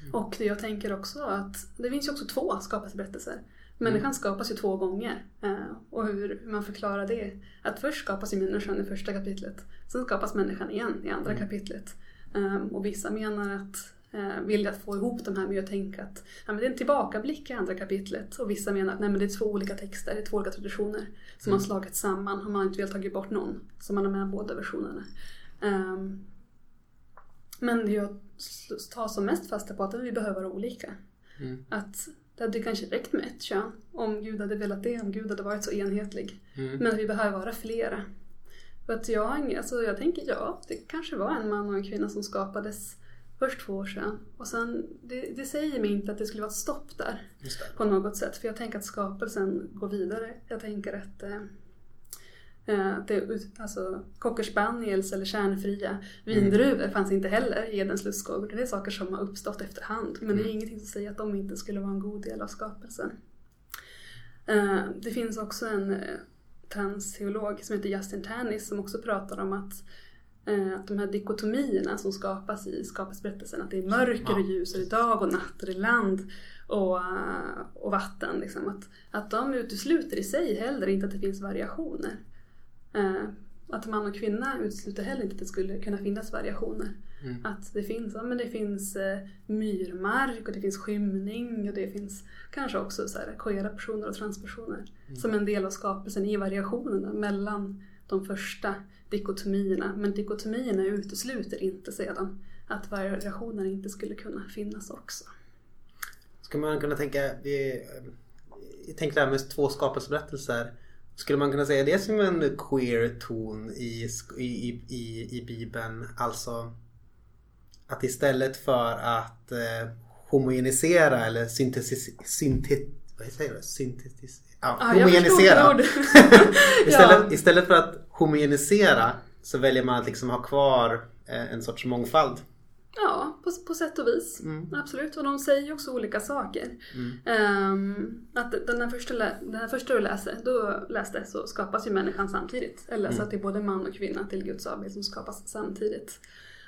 Speaker 3: Mm. Och jag tänker också att det finns ju också två skapelseberättelser. Människan mm. skapas ju två gånger. Eh, och hur man förklarar det. Att först skapas ju människan i första kapitlet. Sen skapas människan igen i andra mm. kapitlet. Eh, och vissa menar att eh, vill att få ihop de här med att tänka att ja, men det är en tillbakablick i andra kapitlet. Och vissa menar att nej, men det är två olika texter, det är två olika traditioner som mm. har slagits samman och man har inte velat tagit bort någon. Så man har med båda versionerna. Um, men jag tar som mest fasta på att vi behöver vara olika.
Speaker 1: Mm.
Speaker 3: Att det hade kanske räckt med ett kön om Gud hade velat det, om Gud hade varit så enhetlig.
Speaker 1: Mm.
Speaker 3: Men vi behöver vara flera. För att jag, alltså jag tänker ja, det kanske var en man och en kvinna som skapades Först två år sedan. Och sen, det, det, säger mig inte att det skulle vara ett stopp där. På något sätt. För jag tänker att skapelsen går vidare. Jag tänker att eh, eh det, alltså, cocker spaniels eller kärnfria vindruvor mm. fanns inte heller i Edens lustskog. Det är saker som har uppstått efterhand. Men mm. det är mm. ingenting som säger att de inte skulle vara en god del av skapelsen. Eh, det finns också en eh, transteolog som heter Justin Tanis som också pratar om att att de här dikotomierna som skapas i skapelseberättelsen, att det är mörker och ljus, och det är dag och natt, och det är land och, eh, och vatten. Liksom, att, att de utesluter i sig heller inte att det finns variationer. Eh, att man och kvinna utesluter heller inte att det skulle kunna finnas variationer.
Speaker 1: Mm.
Speaker 3: Att det finns, ja, men det finns eh, myrmark och det finns skymning och det finns kanske också så här, queera personer och transpersoner som en del av skapelsen i variationerna mellan de första dikotomierna. Men dikotomierna utesluter inte sedan att variationer inte skulle kunna finnas också.
Speaker 1: Skulle man kunna tänka, vi, jag tänkte det här med två skapelseberättelser. Skulle man kunna säga det som en queer ton i, i, i, i Bibeln? Alltså att istället för att eh, homogenisera eller syntesis, syntet, vad säger du? Syntetis, ja,
Speaker 3: jag
Speaker 1: homogenisera. <laughs> <laughs> istället,
Speaker 3: Ja.
Speaker 1: istället för att homogenisera så väljer man att liksom ha kvar eh, en sorts mångfald.
Speaker 3: Ja, på, på sätt och vis.
Speaker 1: Mm.
Speaker 3: Absolut. Och de säger också olika saker. Ehm, att den här, första, den här första du läste, då läste så skapas ju människan samtidigt. Eller så att det är både man och kvinna till Guds avbild som skapas samtidigt.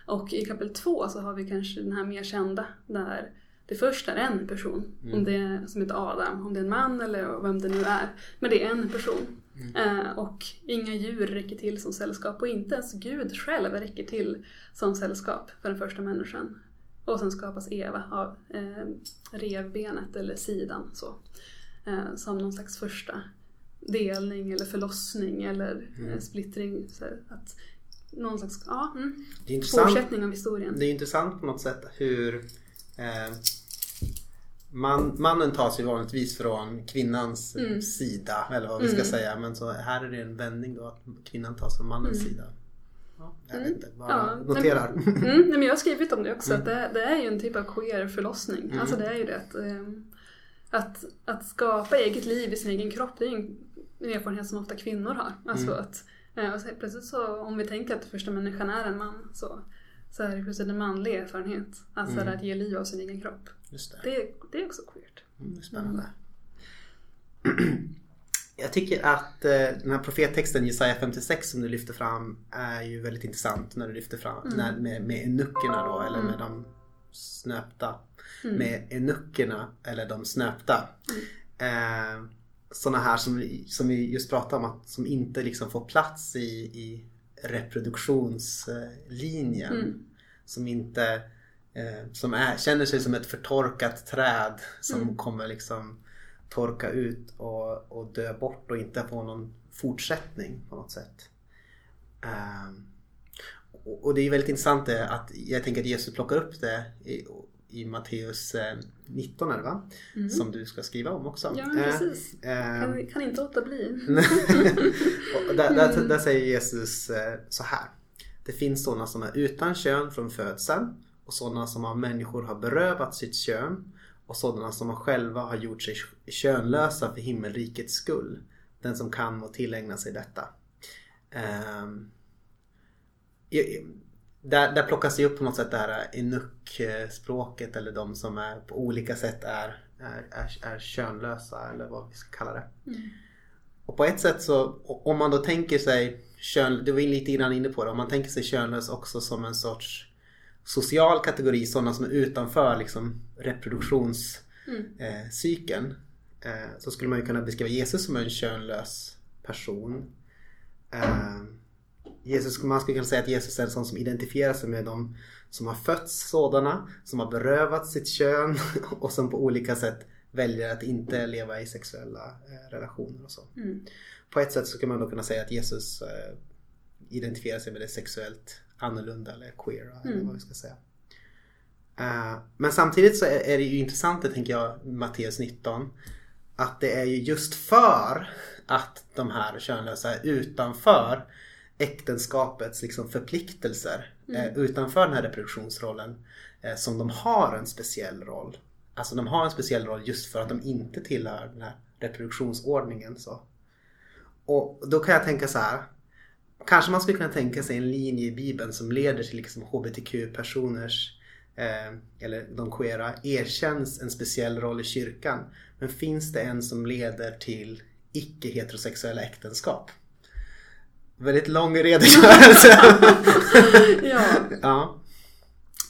Speaker 3: Och i kapitel två så har vi kanske den här mer kända där det först är en person, om det är, som heter Adam, om det är en man eller vem det nu är. Men det är en person. Eh, och inga djur räcker till som sällskap och inte ens Gud själv räcker till som sällskap för den första människan. Och sen skapas Eva av eh, revbenet eller sidan så. Eh, som någon slags första delning eller förlossning eller eh, splittring. Så att någon slags ja, mm,
Speaker 1: Det är
Speaker 3: fortsättning av historien.
Speaker 1: Det är intressant på något sätt hur eh, man, mannen tas ju vanligtvis från kvinnans
Speaker 3: Mm.
Speaker 1: sida eller vad vi ska
Speaker 3: Mm.
Speaker 1: säga. Men så här är det en vändning då att kvinnan tas från mannens
Speaker 3: Mm.
Speaker 1: sida. Ja, jag
Speaker 3: Mm.
Speaker 1: vet inte, bara
Speaker 3: Ja,
Speaker 1: noterar. <laughs>
Speaker 3: Mm, nej, men jag har skrivit om det också, att det, det är ju en typ av queer förlossning.
Speaker 1: Mm.
Speaker 3: Alltså det är ju det att, ehm, att, att skapa eget liv i sin egen kropp, det är ju en, en erfarenhet som ofta kvinnor har. Alltså
Speaker 1: Mm.
Speaker 3: att, eh, och så plötsligt så, om vi tänker att första människan är en man, så, så är det plötsligt en manlig erfarenhet. Alltså
Speaker 1: Mm.
Speaker 3: att ge liv av sin egen kropp.
Speaker 1: Just det.
Speaker 3: Det, det är också queert.
Speaker 1: Mm, är spännande. <clears throat> Jag tycker att eh, den här profettexten Jesaja 56 som du lyfter fram är ju väldigt intressant när du lyfter fram
Speaker 3: Mm.
Speaker 1: när, med, med enuckerna då eller med de snöpta.
Speaker 3: Mm.
Speaker 1: Med enuckerna eller de snöpta. Eh, sådana här som, vi- som vi just pratade om att som inte liksom får plats i, i reproduktionslinjen.
Speaker 3: Mm.
Speaker 1: Som inte eh, som är, känner sig som ett förtorkat träd som
Speaker 3: Mm.
Speaker 1: kommer liksom torka ut och, och dö bort och inte få någon fortsättning på något sätt. Ehm, och, och det är väldigt intressant det att jag tänker att Jesus plockar upp det i, i Matteus eh, 19 är det va?
Speaker 3: Mm.
Speaker 1: Som du ska skriva om också.
Speaker 3: Ja,
Speaker 1: Eh,
Speaker 3: precis.
Speaker 1: ehm,
Speaker 3: Kan, kan inte låta bli. <laughs>
Speaker 1: och där, där, där säger Jesus eh, så här. Det finns sådana som är utan kön från födseln och sådana som av människor har berövat sitt kön och sådana som själva har gjort sig könlösa för himmelrikets skull. Den som kan må tillägna sig detta. Ehm, i- där, där plockas det upp på något sätt det här enuk-språket eller de som är på olika sätt är, är, är, är könlösa eller vad vi ska kalla det. Och på ett sätt så om man då tänker sig kön, du var lite grann inne på det, om man tänker sig könlös också som en sorts social kategori, sådana som är utanför liksom reproduktionscykeln.
Speaker 3: Mm.
Speaker 1: Eh, eh, så skulle man ju kunna beskriva Jesus som en könlös person. Eh, Jesus, man skulle kunna säga att Jesus är en sån som identifierar sig med de som har fötts sådana, som har berövat sitt kön <laughs> och som på olika sätt väljer att inte leva i sexuella eh, relationer och så.
Speaker 3: Mm.
Speaker 1: På ett sätt så kan man då kunna säga att Jesus eh, identifierar sig med det sexuellt annorlunda eller queera eller
Speaker 3: Mm.
Speaker 1: vad vi ska säga. Eh, men samtidigt så är, är det ju intressant, det tänker jag, Matteus 19. Att det är ju just för att de här könlösa är utanför äktenskapets liksom förpliktelser. Eh, utanför den här reproduktionsrollen. Eh, som de har en speciell roll. Alltså de har en speciell roll just för att de inte tillhör den här reproduktionsordningen. Så. Och då kan jag tänka så här. Kanske man skulle kunna tänka sig en linje i Bibeln som leder till liksom HBTQ-personers eh, eller de queera erkänns en speciell roll i kyrkan. Men finns det en som leder till icke-heterosexuella äktenskap? Väldigt lång redogörelse. <laughs>
Speaker 3: Ja,
Speaker 1: ja.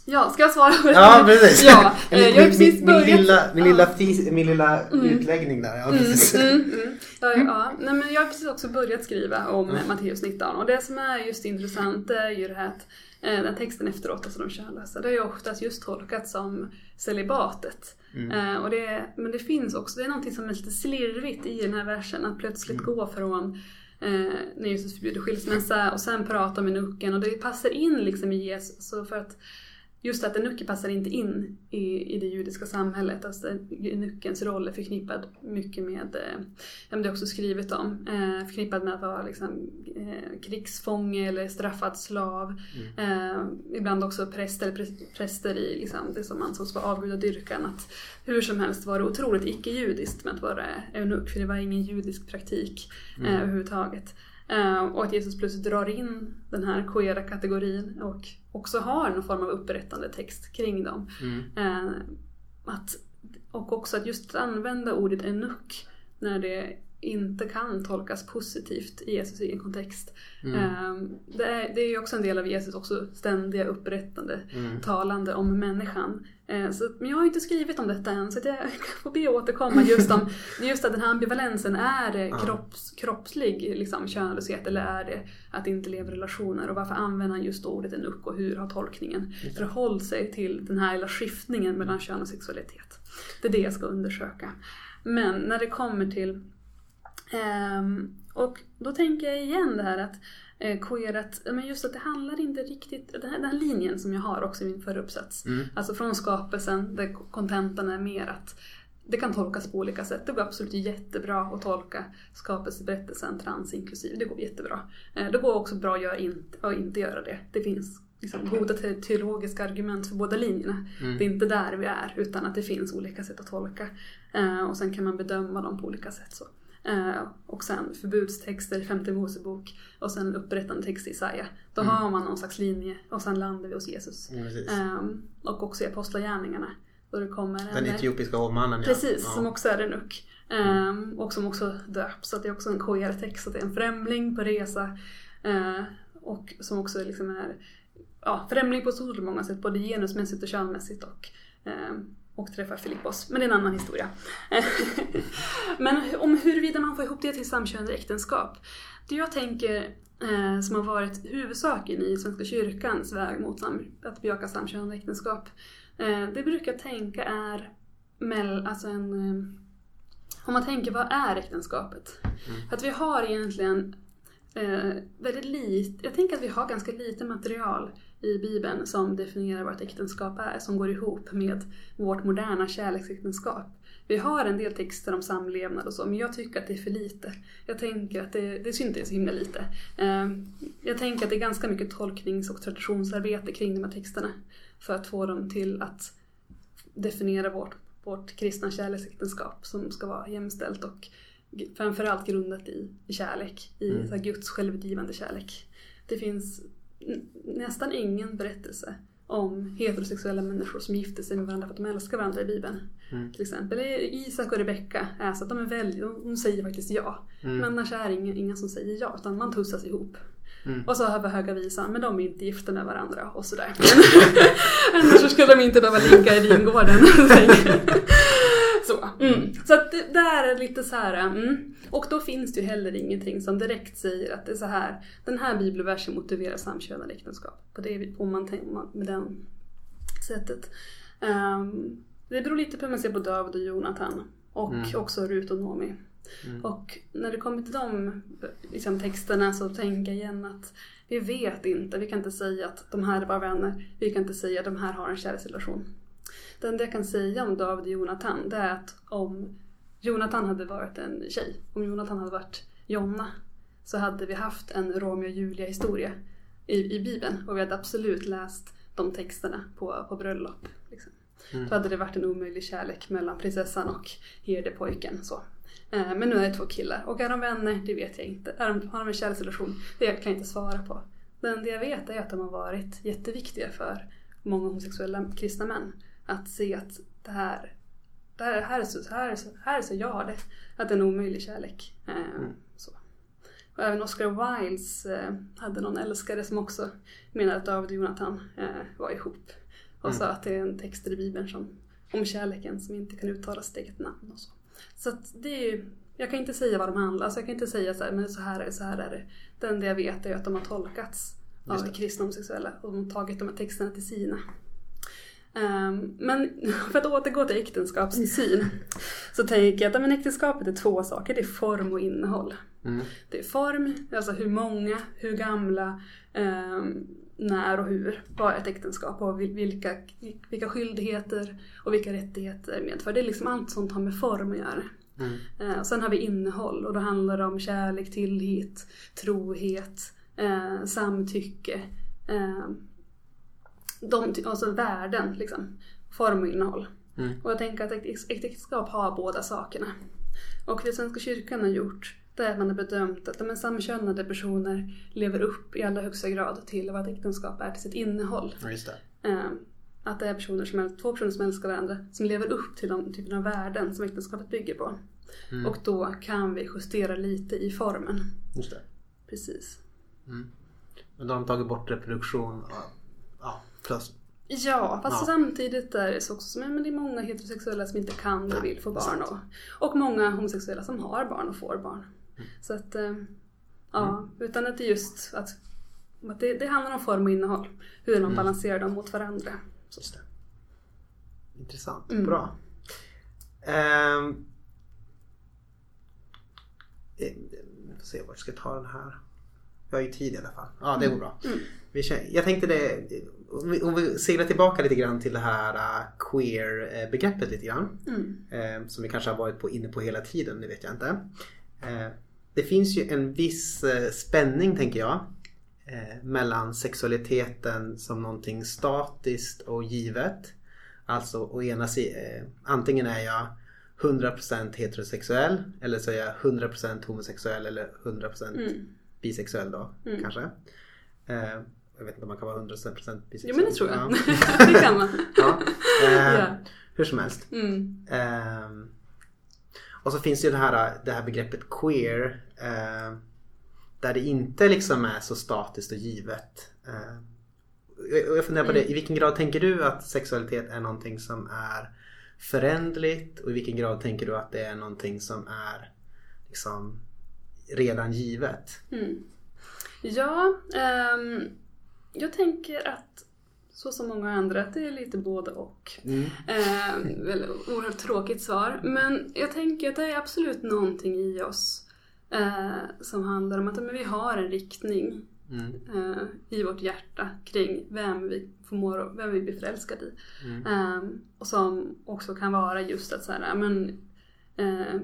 Speaker 3: ja ska jag svara på det?
Speaker 1: Ja, precis.
Speaker 3: Ja, eh,
Speaker 1: min,
Speaker 3: jag har precis
Speaker 1: min,
Speaker 3: börjat.
Speaker 1: min lilla, min lilla, tis, min lilla utläggning där. Ja, precis.
Speaker 3: Mm, mm, mm. Ja, ja. Nej, men jag har precis också börjat skriva om mm. Matteus 19 och det som är just intressant är ju det här att eh, den texten efteråt, alltså de könlösa, det är ju oftast just tolkat som celibatet. Eh, och det, men det finns också, det är någonting som är lite slirvigt i den här versen, att plötsligt gå från eh, när Jesus förbjuder skilsmässa och sen prata med nucken och det passar in liksom i Jesus. Så för att just att en nucke passar inte in i, i det judiska samhället. Alltså nuckens roll är förknippad mycket med, eh, det är också skrivet om, eh, förknippad med att vara liksom, eh, krigsfånge eller straffad slav. Eh, ibland också präst eller präst- präster i liksom, det som ansågs vara avgudadyrkan. Att hur som helst var det otroligt icke-judiskt med att vara eunuck, för det var ingen judisk praktik eh, överhuvudtaget. Eh, och att Jesus plötsligt drar in den här queera kategorin och också har någon form av upprättande text kring dem. Eh, att, och också att just använda ordet enuck när det inte kan tolkas positivt i Jesus egen kontext. Eh, det, är, det är ju också en del av Jesus också ständiga upprättande, talande om människan. Eh, så, men jag har inte skrivit om detta än så jag <laughs> får be att återkomma just om <laughs> just att den här ambivalensen, är det kropps, kroppslig liksom, könlöshet eller är det att inte leva relationer och varför använder han just ordet enuck och hur har tolkningen förhållit sig till den här lilla skiftningen mellan kön och sexualitet. Det är det jag ska undersöka. Men när det kommer till Ehm, och då tänker jag igen det här att eh, queerat, men just att det handlar inte riktigt, den här, den här linjen som jag har också i min förra uppsats. Alltså från skapelsen där kontentan är mer att det kan tolkas på olika sätt. Det går absolut jättebra att tolka skapelseberättelsen trans inklusive. Det går jättebra. Eh, det går också bra att, göra inte, att inte göra det. Det finns liksom goda te- teologiska argument för båda linjerna. Det är inte där vi är utan att det finns olika sätt att tolka. Eh, och sen kan man bedöma dem på olika sätt. Så. Eh, och sen förbudstexter i femte Mosebok och sen upprättande text i Isaia. Då har man någon slags linje och sen landar vi hos Jesus.
Speaker 1: Mm.
Speaker 3: Ehm, och också i Apostlagärningarna. Då det kommer
Speaker 1: Den
Speaker 3: en,
Speaker 1: etiopiska hovmannen.
Speaker 3: Precis,
Speaker 1: Ja.
Speaker 3: som också är en uck. Ehm, och som också döps, så att det är också en KR-text. Att det är en främling på resa. eh, och som också liksom är ja, främling på så många sätt, både genusmässigt och könmässigt. Och, ehm, och träffar Filippos. Men det är en annan historia. <laughs> Men om huruvida man får ihop det till samkönade äktenskap. Det jag tänker eh, som har varit huvudsaken i Svenska kyrkans väg mot att bejaka samkönade äktenskap. Eh, det brukar jag tänka är mell, alltså en... Eh, om man tänker vad är äktenskapet? För att vi har egentligen väldigt lite, jag tänker att vi har ganska lite material i Bibeln som definierar ett äktenskap är, som går ihop med vårt moderna kärleksäktenskap. Vi har en del texter om samlevnad och så, men jag tycker att det är för lite. Jag tänker att det, det syns inte så himla lite. Eh, jag tänker att det är ganska mycket tolknings och traditionsarbete kring de här texterna för att få dem till att definiera vårt, vårt kristna kärleksäktenskap som ska vara jämställt och framförallt grundat i, i kärlek, i här, Guds självgivande kärlek. Det finns nästan ingen berättelse om heterosexuella människor som gifter sig med varandra för att de älskar varandra i Bibeln. Till exempel Isak och Rebecka är så att de är väl, de, säger faktiskt ja. Men annars är det ingen, ingen som säger ja, utan man tussas ihop. Och så har vi Höga Visan, men de är inte gifta med varandra och sådär. <laughs> annars så skulle de inte behöva ligga i vingården. <laughs> så mm. så att det där är lite så här. Mm. Och då finns det ju heller ingenting som direkt säger att det är så här. Den här bibelversen motiverar samkönade äktenskap. På det, om man tänker med den sättet. Ehm, det beror lite på hur man ser på David och Jonathan. Och också Rut och Nomi. Och när det kommer till de liksom, texterna så tänker jag igen att vi vet inte, vi kan inte säga att de här är bara vänner. Vi kan inte säga att de här har en kärleksrelation. Det enda jag kan säga om David och Jonathan det är att om Jonathan hade varit en tjej, om Jonathan hade varit Jonna så hade vi haft en Romeo och Julia historia i, i Bibeln och vi hade absolut läst de texterna på, på bröllop. Liksom. Då hade det varit en omöjlig kärlek mellan prinsessan och herdepojken. Så. Eh, Men nu är det två killar. Och är de vänner? Det vet jag inte. Är de, har de en kärleksrelation? Det kan jag inte svara på. Men det jag vet är att de har varit jätteviktiga för många homosexuella kristna män. Att se att det här, det här, här, är, så, här, är, så, här är så jag har det. Att det är en omöjlig kärlek. Eh, Så. Och även Oscar Wildes eh, hade någon älskare som också menade att David och Jonathan eh, var ihop. Och sa att det är en text i Bibeln som, om kärleken som inte kan uttala sitt eget namn och så. Så att det är ju, jag kan inte säga vad de handlar alltså jag kan inte säga så här, men så här är det, så här är det. Det enda jag vet är att de har tolkats av kristna homosexuella och de har tagit de här texterna till sina. Ehm, men <laughs> för att återgå till äktenskapssyn så tänker jag att men äktenskapet är två saker. Det är form och innehåll.
Speaker 1: Mm.
Speaker 3: Det är form, alltså hur många, hur gamla, ehm, när och hur var ett äktenskap och vil- vilka, vilka skyldigheter och vilka rättigheter medför. Det är liksom allt sånt har med form att göra.
Speaker 1: Mm.
Speaker 3: Eh, och sen har vi innehåll och då handlar det om kärlek, tillit, trohet, samtycke. De, alltså värden liksom. Form och innehåll.
Speaker 1: Mm.
Speaker 3: Och jag tänker att ett äktenskap har båda sakerna. Och det Svenska kyrkan har gjort det är att man har bedömt att men, samkönade personer lever upp i allra högsta grad till vad ett äktenskap är till sitt innehåll.
Speaker 1: Det.
Speaker 3: Eh, att det är personer som är, två personer som älskar varandra som lever upp till de typen av värden som äktenskapet bygger på.
Speaker 1: Mm.
Speaker 3: Och då kan vi justera lite i formen.
Speaker 1: Just det.
Speaker 3: Precis.
Speaker 1: Men då har de tagit bort reproduktion. Och- Ja,
Speaker 3: fast
Speaker 1: Ja.
Speaker 3: samtidigt är det så också som men det är många heterosexuella som inte kan eller vill få barn. Och, och många homosexuella som har barn och får barn.
Speaker 1: Mm.
Speaker 3: Så att, eh, ja, utan att det just att, att det, det handlar om form och innehåll. Hur
Speaker 1: Mm.
Speaker 3: man balanserar dem mot varandra.
Speaker 1: Just det. Intressant.
Speaker 3: Mm.
Speaker 1: Bra. Vi får se vart jag ska ta den här. Jag har ju tid i alla fall. Ja, det går bra.
Speaker 3: Mm.
Speaker 1: Vi känner, jag tänkte det, om vi, om vi seglar tillbaka lite grann till det här uh, queer-begreppet lite grann.
Speaker 3: Mm.
Speaker 1: Eh, som vi kanske har varit på, inne på hela tiden, det vet jag inte. Eh, det finns ju en viss eh, spänning tänker jag. Mellan sexualiteten som någonting statiskt och givet. Alltså å ena sidan, antingen är jag 100% heterosexuell eller så är jag 100% homosexuell eller 100%
Speaker 3: Mm.
Speaker 1: bisexuell då
Speaker 3: Mm.
Speaker 1: kanske. Eh, jag vet inte om man kan vara 100% bisexuell.
Speaker 3: Jo men det tror jag.
Speaker 1: Ja. <laughs>
Speaker 3: det kan man. <laughs>
Speaker 1: Ja. Eh,
Speaker 3: Ja.
Speaker 1: Hur som helst.
Speaker 3: Mm.
Speaker 1: Ehm, och så finns ju det här, det här begreppet queer. eh, där det inte liksom är så statiskt och givet. Eh, och- och jag funderar på det, i vilken grad tänker du att sexualitet är någonting som är förändligt? Och i vilken grad tänker du att det är någonting som är liksom redan givet?
Speaker 3: Mm. Ja, ehm, jag tänker att så som många andra att det är lite både och.
Speaker 1: Mm.
Speaker 3: Eh, oerhört tråkigt svar. Men jag tänker att det är absolut någonting i oss eh, som handlar om att men vi har en riktning
Speaker 1: Mm.
Speaker 3: eh, i vårt hjärta kring vem vi förmår, vem vi blir förälskade i.
Speaker 1: Mm.
Speaker 3: Eh, och som också kan vara just att så här, men, eh,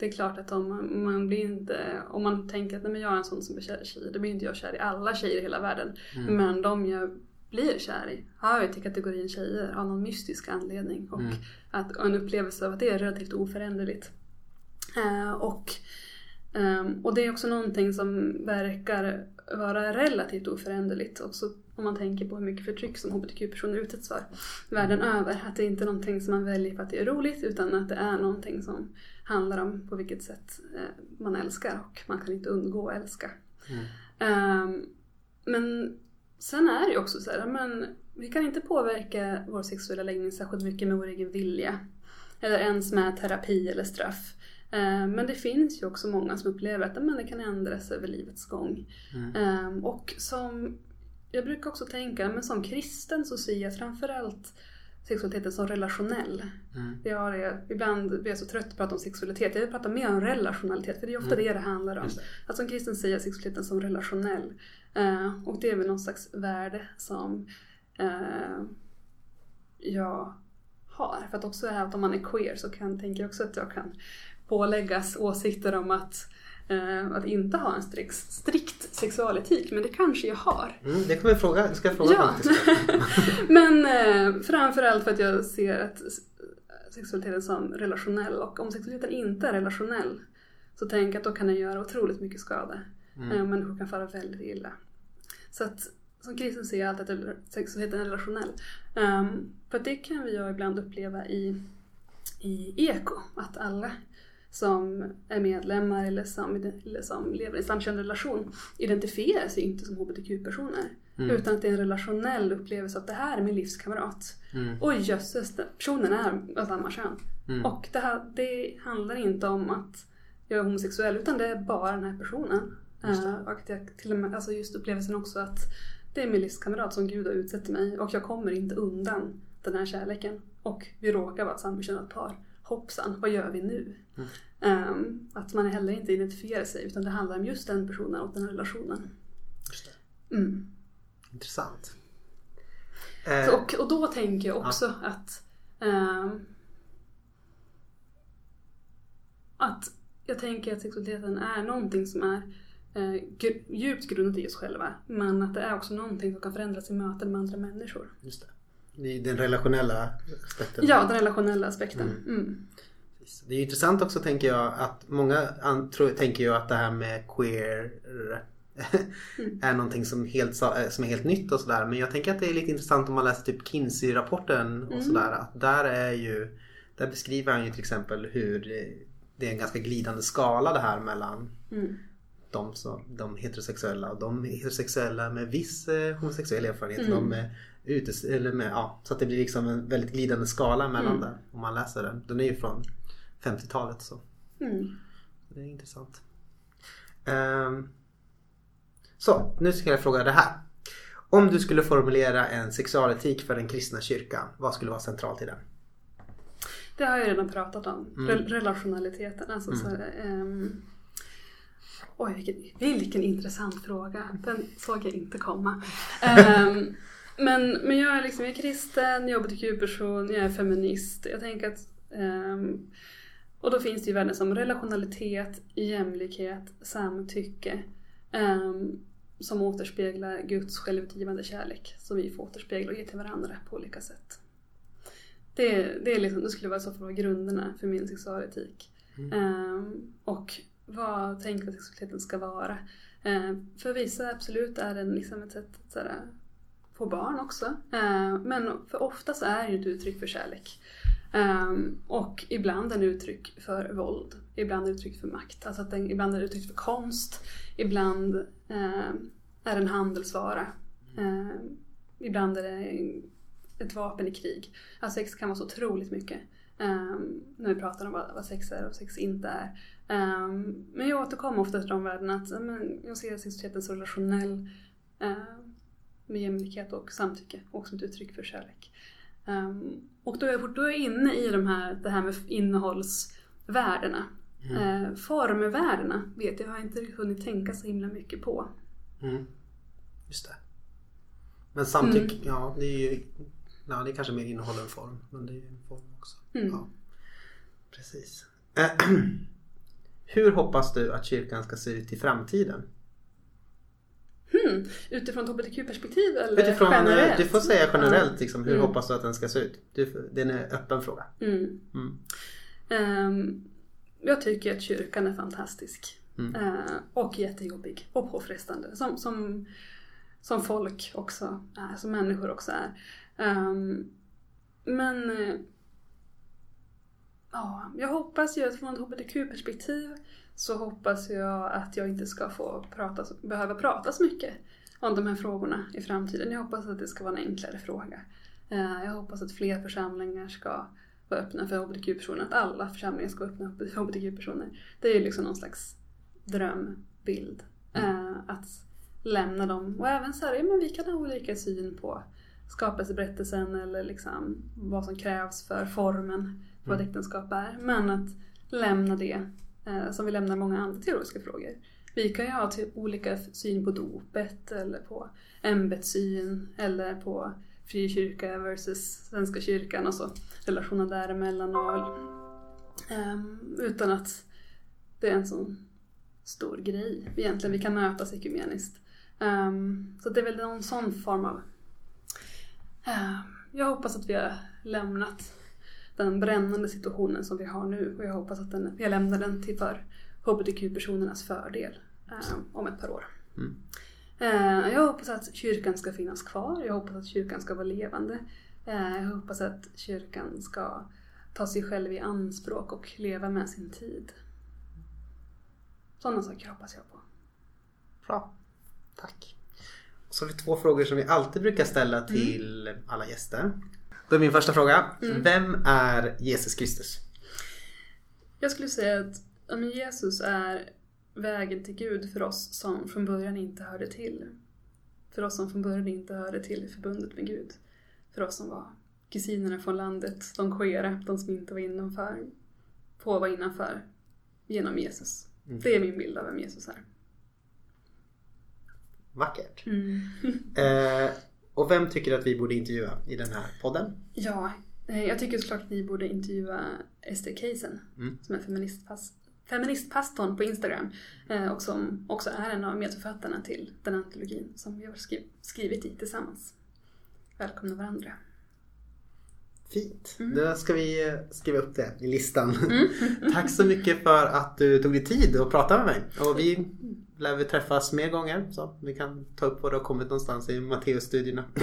Speaker 3: det är klart att om man, blir inte, om man tänker att nej, men jag är en sån som blir kär i tjejer, då blir inte jag kär i alla tjejer i hela världen.
Speaker 1: Mm.
Speaker 3: Men de jag blir kär i har ju till kategorin tjejer av någon mystisk anledning. Och
Speaker 1: Mm.
Speaker 3: att, en upplevelse av att det är relativt oföränderligt. Eh, och, ehm, och det är också någonting som verkar vara relativt oföränderligt. Också om man tänker på hur mycket förtryck som hbtq-personer utsätts för världen över. Att det inte är någonting som man väljer för att det är roligt utan att det är någonting som handlar om på vilket sätt eh, man älskar och man kan inte undgå att älska.
Speaker 1: Mm.
Speaker 3: Ehm, men sen är det ju också så här, men vi kan inte påverka vår sexuella läggning särskilt mycket med vår egen vilja. Eller ens med terapi eller straff. Ehm, men det finns ju också många som upplever att men det kan ändras över livets gång.
Speaker 1: Mm.
Speaker 3: Ehm, och som, jag brukar också tänka, men som kristen så ser jag framförallt sexualiteten som relationell.
Speaker 1: Mm.
Speaker 3: Jag är, ibland blir jag så trött på att prata om sexualitet. Jag vill prata mer om relationalitet för det är ofta
Speaker 1: Mm.
Speaker 3: det det handlar om.
Speaker 1: Det.
Speaker 3: Att som kristen säga sexualiteten som relationell. Eh, och det är väl någon slags värde som eh, jag har. För att också är att om man är queer så kan, tänker jag också att jag kan påläggas åsikter om att, eh, att inte ha en strikt, strikt sexualetik. Men det kanske jag har.
Speaker 1: Mm, det kommer jag fråga. Det ska jag fråga
Speaker 3: Ja. <laughs> Men eh, framförallt för att jag ser att sexualiteten som relationell och om sexualiteten inte är relationell så tänker jag att då kan den göra otroligt mycket skada.
Speaker 1: Mm.
Speaker 3: Eh, människor kan fara väldigt illa. Så att som kristen ser jag alltid att sexualiteten är relationell. Um, för det kan vi ju ibland uppleva i, i eko, att alla som är medlemmar eller som, eller som lever i en samkönad relation identifierar sig inte som hbtq-personer.
Speaker 1: Mm.
Speaker 3: Utan att det är en relationell upplevelse att det här är min livskamrat.
Speaker 1: Mm.
Speaker 3: Och jösses, personen är av samma kön.
Speaker 1: Mm.
Speaker 3: Och det, här, det handlar inte om att jag är homosexuell utan det är bara den här personen. Eh, och att jag till och med, alltså just upplevelsen också att det är min livskamrat som Gud har utsett mig och jag kommer inte undan den här kärleken. Och vi råkar vara ett samkönat par. Hoppsan, vad gör vi nu?
Speaker 1: Mm.
Speaker 3: Ehm, att man heller inte identifierar sig utan det handlar om just den personen och den relationen.
Speaker 1: Just.
Speaker 3: Mm.
Speaker 1: Intressant. Eh,
Speaker 3: Så, och, och då tänker jag också att ehm, att jag tänker att sexualiteten är någonting som är eh, djupt grundat i oss själva. Men att det är också någonting som kan förändras i möten med andra människor.
Speaker 1: just det. Den relationella aspekten.
Speaker 3: Ja, den relationella aspekten.
Speaker 1: Mm.
Speaker 3: Mm.
Speaker 1: Det är intressant också tänker jag att många tänker ju att det här med queer
Speaker 3: Mm. <laughs>
Speaker 1: är någonting som, helt, eh, som är helt nytt och sådär. Men jag tänker att det är lite intressant om man läser typ Kinsey-rapporten och
Speaker 3: Mm.
Speaker 1: sådär. Att där är ju, där beskriver han ju till exempel hur det, det är en ganska glidande skala det här mellan
Speaker 3: Mm.
Speaker 1: de, som, de heterosexuella och de heterosexuella med viss eh, homosexuell erfarenhet.
Speaker 3: Mm.
Speaker 1: De med utes, eller med, ja, så att det blir liksom en väldigt glidande skala mellan
Speaker 3: Mm.
Speaker 1: där. Om man läser den. Den är ju från 50-talet så.
Speaker 3: Mm.
Speaker 1: Det är intressant. Ehm, så, nu ska jag fråga det här. Om du skulle formulera en sexualetik för den kristna kyrkan, vad skulle vara centralt i den?
Speaker 3: Det har jag redan pratat om.
Speaker 1: Mm.
Speaker 3: Re- relationaliteten. Alltså, så, ehm, oj, vilken, vilken intressant fråga. Den såg jag inte komma. Ehm, men, men jag är liksom jag är kristen, jag är hbtq-person, jag är feminist. Jag tänker att ehm, och då finns det ju värden som relationalitet, jämlikhet, samtycke. ehm, som återspeglar Guds självutgivande kärlek som vi får återspegla och ge till varandra på olika sätt. Det, det, är liksom, det skulle vara så för vara grunderna för min sexualetik.
Speaker 1: Mm.
Speaker 3: Ehm, och vad tänker att sexualiteten ska vara? Ehm, för vissa absolut är den liksom ett sätt att på barn också. Eh, men för oftast är det ju ett uttryck för kärlek. Eh, och ibland en uttryck för våld. Ibland uttryck för makt. Alltså att den, ibland är det uttryck för konst. Ibland eh, är det en handelsvara. Ibland är det ett vapen i krig. Alltså sex kan vara så otroligt mycket. Um, när vi pratar om vad, vad sex är och sex inte är. Um, men jag återkommer ofta till de värdena att ja, men, jag ser sexualiteten så relationell Um, med jämlikhet och samtycke och som ett uttryck för kärlek. Ehm, och då är, jag, då är jag inne i de här, det här med innehållsvärdena. Uh, formvärdena vet jag, har jag inte hunnit tänka så himla mycket på.
Speaker 1: Mm. Just det. Men samtycke,
Speaker 3: Mm.
Speaker 1: ja det är ju ja, det är kanske mer innehåll än form. Men det är ju en form också.
Speaker 3: Mm.
Speaker 1: Ja, precis. <clears throat> Hur hoppas du att kyrkan ska se ut i framtiden?
Speaker 3: Hmm. Utifrån ett hbtq-perspektiv eller
Speaker 1: Utifrån, eh,
Speaker 3: generellt?
Speaker 1: du får säga generellt liksom, hur
Speaker 3: Mm.
Speaker 1: hoppas du att den ska se ut? Du, det är en öppen fråga.
Speaker 3: Mm. Ehm, jag tycker att kyrkan är fantastisk. Eh, och jättejobbig och påfrestande. Som, som, som folk också är, som människor också är. Ehm, men eh, ja, jag hoppas ju att från ett hbtq-perspektiv så hoppas jag att jag inte ska få prata, behöva prata så mycket om de här frågorna i framtiden. Jag hoppas att det ska vara en enklare fråga. Eh, Jag hoppas att fler församlingar ska vara öppna för hbtq-personer, att alla församlingar ska vara öppna för hbtq-personer. Det är ju liksom någon slags drömbild. Eh, att lämna dem och även så här, ja, men vi kan ha olika syn på skapelseberättelsen eller liksom vad som krävs för formen för vad ett äktenskap är. Men att lämna det Eh, som vi lämnar många andra teologiska frågor. Vi kan ju ha till olika syn på dopet eller på ämbetssyn eller på frikyrka versus Svenska kyrkan och så relationen däremellan och ehm, utan att det är en sån stor grej egentligen. Vi kan mötas ekumeniskt. Um, så det är väl någon sån form av... Ehm, jag hoppas att vi har lämnat den brännande situationen som vi har nu och jag hoppas att den, jag lämnar den till för hbtq-personernas fördel ehm, om ett par år.
Speaker 1: Mm.
Speaker 3: Eh, jag hoppas att kyrkan ska finnas kvar. Jag hoppas att kyrkan ska vara levande. Eh, jag hoppas att kyrkan ska ta sig själv i anspråk och leva med sin tid. Sådana saker hoppas jag på.
Speaker 1: Bra. Tack. Så har vi två frågor som vi alltid brukar ställa till alla gäster. Då är min första fråga. Vem är Jesus Kristus?
Speaker 3: Jag skulle säga att Jesus är vägen till Gud för oss som från början inte hörde till. För oss som från början inte hörde till förbundet med Gud. För oss som var kusinerna från landet, de queera, de som inte var innanför, få vara innanför, genom Jesus. Det är min bild av vem Jesus är.
Speaker 1: Vackert. Eh, och vem tycker du att vi borde intervjua i den här podden?
Speaker 3: Ja, eh, jag tycker såklart att ni borde intervjua Esther Keisen
Speaker 1: Mm.
Speaker 3: som är feministpas- feministpastorn på Instagram eh, och som också är en av medförfattarna till den antologin som vi har skri- skrivit i tillsammans. Välkomna varandra.
Speaker 1: Fint. Då ska vi eh, skriva upp det i listan. <laughs> Tack så mycket för att du tog dig tid att prata med mig. Och vi lär vi träffas mer gånger så vi kan ta upp var du har kommit någonstans i Matteus-studierna. <laughs>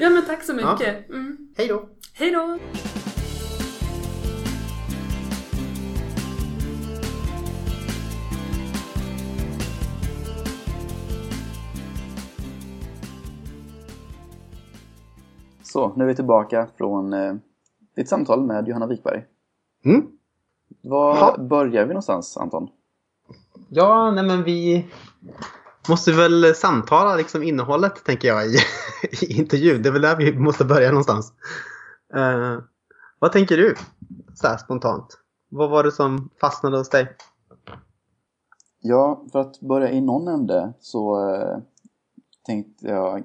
Speaker 3: Ja men tack så mycket. Mm.
Speaker 1: Hej då!
Speaker 3: Hej då!
Speaker 2: Så, nu är vi tillbaka från eh, ditt samtal med Johanna Wikberg.
Speaker 1: Mm.
Speaker 2: Var
Speaker 1: Ja.
Speaker 2: börjar vi någonstans, Anton?
Speaker 1: Ja, nej men vi måste väl samtala liksom innehållet tänker jag i, <laughs> i intervjun. Det är väl där vi måste börja någonstans. Eh, vad tänker du så här spontant? Vad var det som fastnade hos dig?
Speaker 2: Ja, för att börja i någon ände så eh, tänkte jag,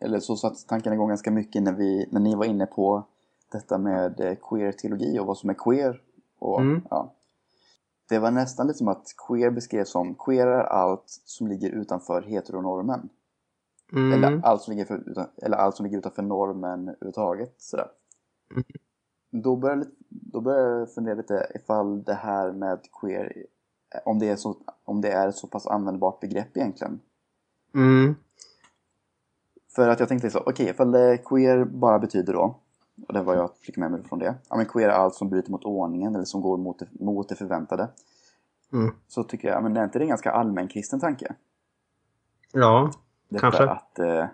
Speaker 2: eller så satt tanken igång ganska mycket när, vi, när ni var inne på detta med eh, queer-teologi och vad som är queer. Och,
Speaker 1: Mm.
Speaker 2: ja. Det var nästan lite som att queer beskrevs som queer är allt som ligger utanför heteronormen.
Speaker 1: Mm.
Speaker 2: Eller, allt som ligger för, utan, eller allt som ligger utanför normen överhuvudtaget. Sådär. Då började, då började jag fundera lite ifall det här med queer, om det är, så, om det är ett så pass användbart begrepp egentligen.
Speaker 1: Mm.
Speaker 2: För att jag tänkte så, okej, ifall det queer bara betyder då, och det var jag fick med mig från det, ja men queer är allt som bryter mot ordningen eller som går mot det, mot det förväntade.
Speaker 1: Mm.
Speaker 2: Så tycker jag, men är inte det en ganska allmän kristen tanke?
Speaker 1: Ja,
Speaker 2: Detta
Speaker 1: Kanske.
Speaker 2: att, eh,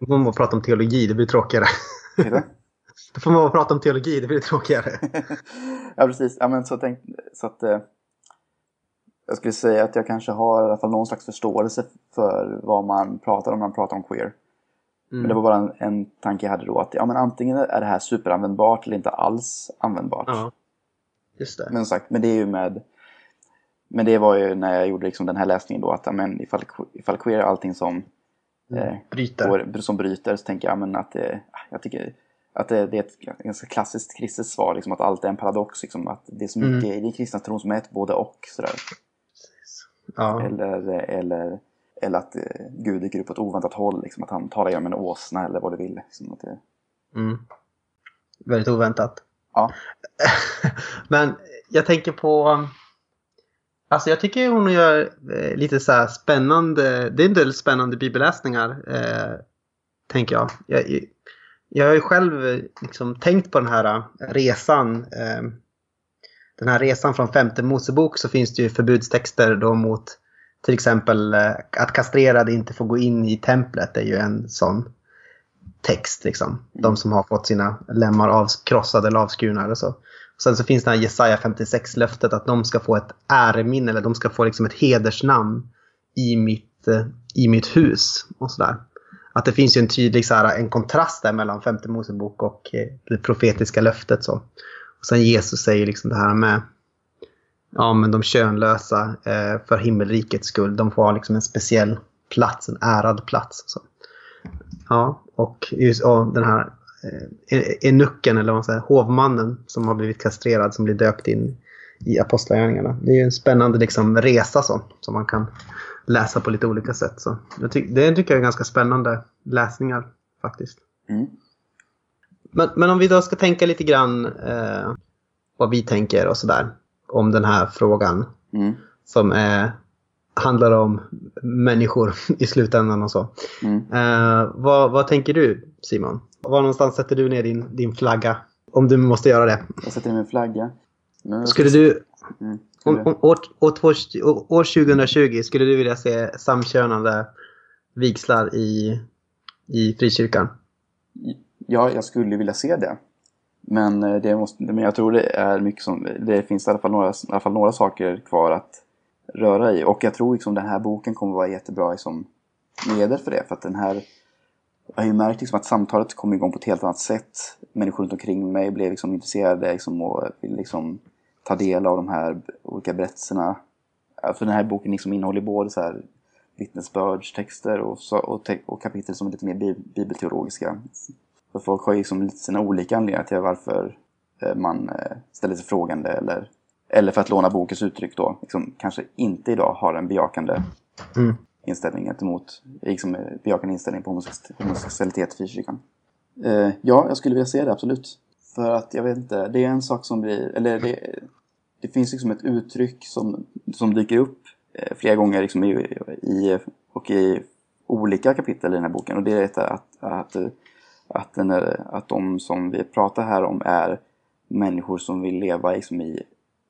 Speaker 1: då får man prata om teologi, det blir tråkigare. <laughs> Då får man bara prata om teologi, det blir tråkigare. <laughs>
Speaker 2: ja, precis. Ja, men så, tänk, så att eh, jag skulle säga att jag kanske har i alla fall någon slags förståelse för vad man pratar om när man pratar om queer. Men det var bara en, en tanke jag hade då att ja, men antingen är det här superanvändbart eller inte alls användbart.
Speaker 1: Ja, just det.
Speaker 2: Men sagt, men det är ju med men det var ju när jag gjorde liksom den här läsningen då att ja, men ifall, ifall queer är allting som, eh,
Speaker 1: Bryter.
Speaker 2: går, som bryter så tänker jag ja, men att eh, jag tycker att det, det är ett ganska klassiskt kristet svar liksom, att allt är en paradox liksom, att det är så mycket i den kristna tron som är ett både och sådär.
Speaker 1: Ja.
Speaker 2: Eller, eller, eller att eh, Gud dyker upp på ett oväntat håll liksom, att han talar genom en åsna eller vad du vill. Liksom, att det,
Speaker 1: Mm. Väldigt oväntat.
Speaker 2: ja. <laughs>
Speaker 1: Men jag tänker på... Alltså jag tycker hon gör eh, lite så här spännande, det är en del spännande bibelläsningar. Eh, tänker jag. jag. Jag har ju själv eh, liksom tänkt på den här eh, resan. Eh, den här resan från femte Mosebok så finns det ju förbudstexter då mot till exempel eh, att kastrerade inte får gå in i templet. Är ju en sån text. Liksom. De som har fått sina lemmar avkrossade eller avskurna eller så. Sen så finns det här Jesaja 56-löftet att de ska få ett äreminne eller de ska få liksom ett hedersnamn i mitt, eh, i mitt hus. och sådär. Att det finns ju en tydlig så här, en kontrast där mellan femte Mosebok och eh, det profetiska löftet. Så. Och sen Jesus säger liksom det här med ja, men de könlösa eh, för himmelrikets skull. De får ha liksom en speciell plats, en ärad plats. Så. Ja, och, just, och den här eh, enucken, eller vad man säger, hovmannen som har blivit kastrerad som blir döpt in i Apostlagärningarna. Det är ju en spännande liksom, resa så, som man kan läsa på lite olika sätt. Så jag ty- det tycker jag är ganska spännande läsningar faktiskt.
Speaker 2: Mm.
Speaker 1: Men, men om vi då ska tänka lite grann eh, vad vi tänker och sådär om den här frågan
Speaker 2: Mm.
Speaker 1: som är, handlar om människor <laughs> i slutändan och så.
Speaker 2: Mm.
Speaker 1: Eh, vad, vad tänker du Simon? Var någonstans sätter du ner din, din flagga? Om du måste göra det.
Speaker 2: Jag sätter in min flagga. Men,
Speaker 1: Skulle du,
Speaker 2: Mm.
Speaker 1: om, om, år, år, år 2020, skulle du vilja se samkönade vigslar i, i frikyrkan?
Speaker 2: Ja, jag skulle vilja se det. Men, eh, det måste, men jag tror det är mycket som, det finns i alla, fall några, i alla fall några saker kvar att röra i. Och jag tror liksom den här boken kommer vara jättebra liksom, medel för det. För att den här, jag har ju märkt liksom att samtalet kom igång på ett helt annat sätt. Människor runt omkring mig blev liksom intresserade liksom, och ville liksom, ta del av de här olika berättelserna. För den här boken liksom innehåller både så här vittnesbördstexter och, och, och kapitel som är lite mer bibelteologiska. För folk har ju liksom lite sina olika anledningar till varför eh, man eh, ställer sig frågande eller, eller för att låna bokens uttryck då, liksom, kanske inte idag har en bejakande
Speaker 1: Mm.
Speaker 2: inställning gentemot, liksom, eh, bejakande inställning på homosex- homosexualitet i frikyrkan. Eh, ja, jag skulle vilja se det absolut. För att jag vet inte, det är en sak som blir, eller det, det finns liksom ett uttryck som, som dyker upp flera gånger liksom i, i, och i olika kapitel i den här boken. Och det är detta att, att, att, den är, att de som vi pratar här om är människor som vill leva liksom i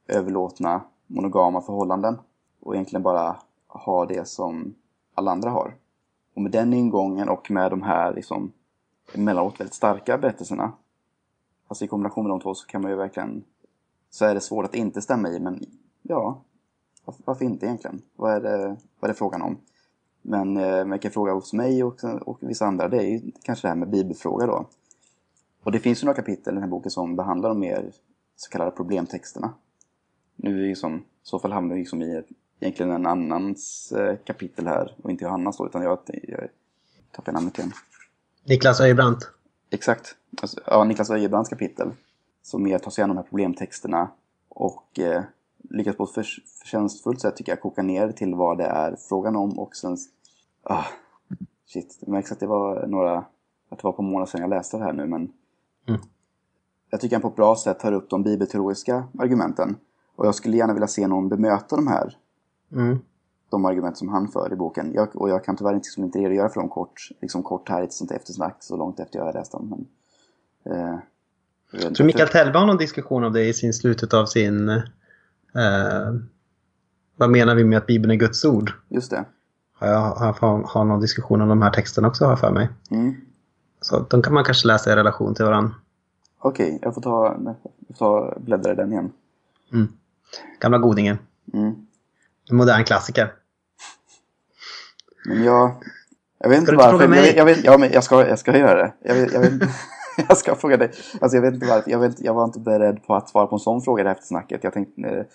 Speaker 2: överlåtna monogama förhållanden. Och egentligen bara ha det som alla andra har. Och med den ingången och med de här liksom emellanåt väldigt starka berättelserna. Alltså i kombination med de två så kan man ju verkligen så är det svårt att inte stämma i men ja, varför, inte egentligen? Vad är det, vad är det frågan om? Men eh, man kan fråga hos mig och, och vissa andra, det är ju kanske det här med bibelfråga då. Och det finns ju några kapitel i den här boken som behandlar de mer så kallade problemtexterna. Nu är liksom, i så fall hamnar vi liksom i ett, egentligen en annans eh, kapitel här och inte Johannas då, utan jag, jag tappar namnet igen.
Speaker 1: Niklas Öjbrandt.
Speaker 2: Exakt. Alltså, ja, Niklas Öjebrands kapitel. Som mer tar sig an de här problemtexterna och eh, lyckas på ett för, förtjänstfullt sätt tycker jag koka ner till vad det är frågan om och sen... Ah, shit, det märks att det var några... Att det var på månader sedan jag läste det här nu men...
Speaker 1: Mm.
Speaker 2: Jag tycker han på ett bra sätt tar upp de bibelteologiska argumenten. Och jag skulle gärna vilja se någon bemöta de här
Speaker 1: Mm.
Speaker 2: de argument som han för i boken. Jag, och jag kan tyvärr inte, liksom, inte redogöra för dem kort, liksom kort här i ett sånt eftersnack så långt efter jag har läst dem. Men, eh, jag.
Speaker 1: Tror Mikael Tellberg har någon diskussion om det i sin slutet av sin... Eh, vad menar vi med att Bibeln är Guds ord?
Speaker 2: Just det.
Speaker 1: Har jag har, har någon diskussion om de här texterna också har jag för mig.
Speaker 2: Mm.
Speaker 1: Så de kan man kanske läsa i relation till varandra.
Speaker 2: Okej, jag får ta, jag får ta bläddra i den igen.
Speaker 1: Mm. Gamla godingen.
Speaker 2: Mm.
Speaker 1: En modern klassiker.
Speaker 2: Men jag... Jag vet inte
Speaker 1: du inte
Speaker 2: varför. Jag, vet- jag, vet, ja, men jag, ska, jag ska göra det. Jag, vet, jag, vet, <laughs> jag ska fråga dig. Alltså jag vet inte varför. Jag, vet, jag var inte beredd på att svara på en sån fråga i det här eftersnacket. Jag tänkte...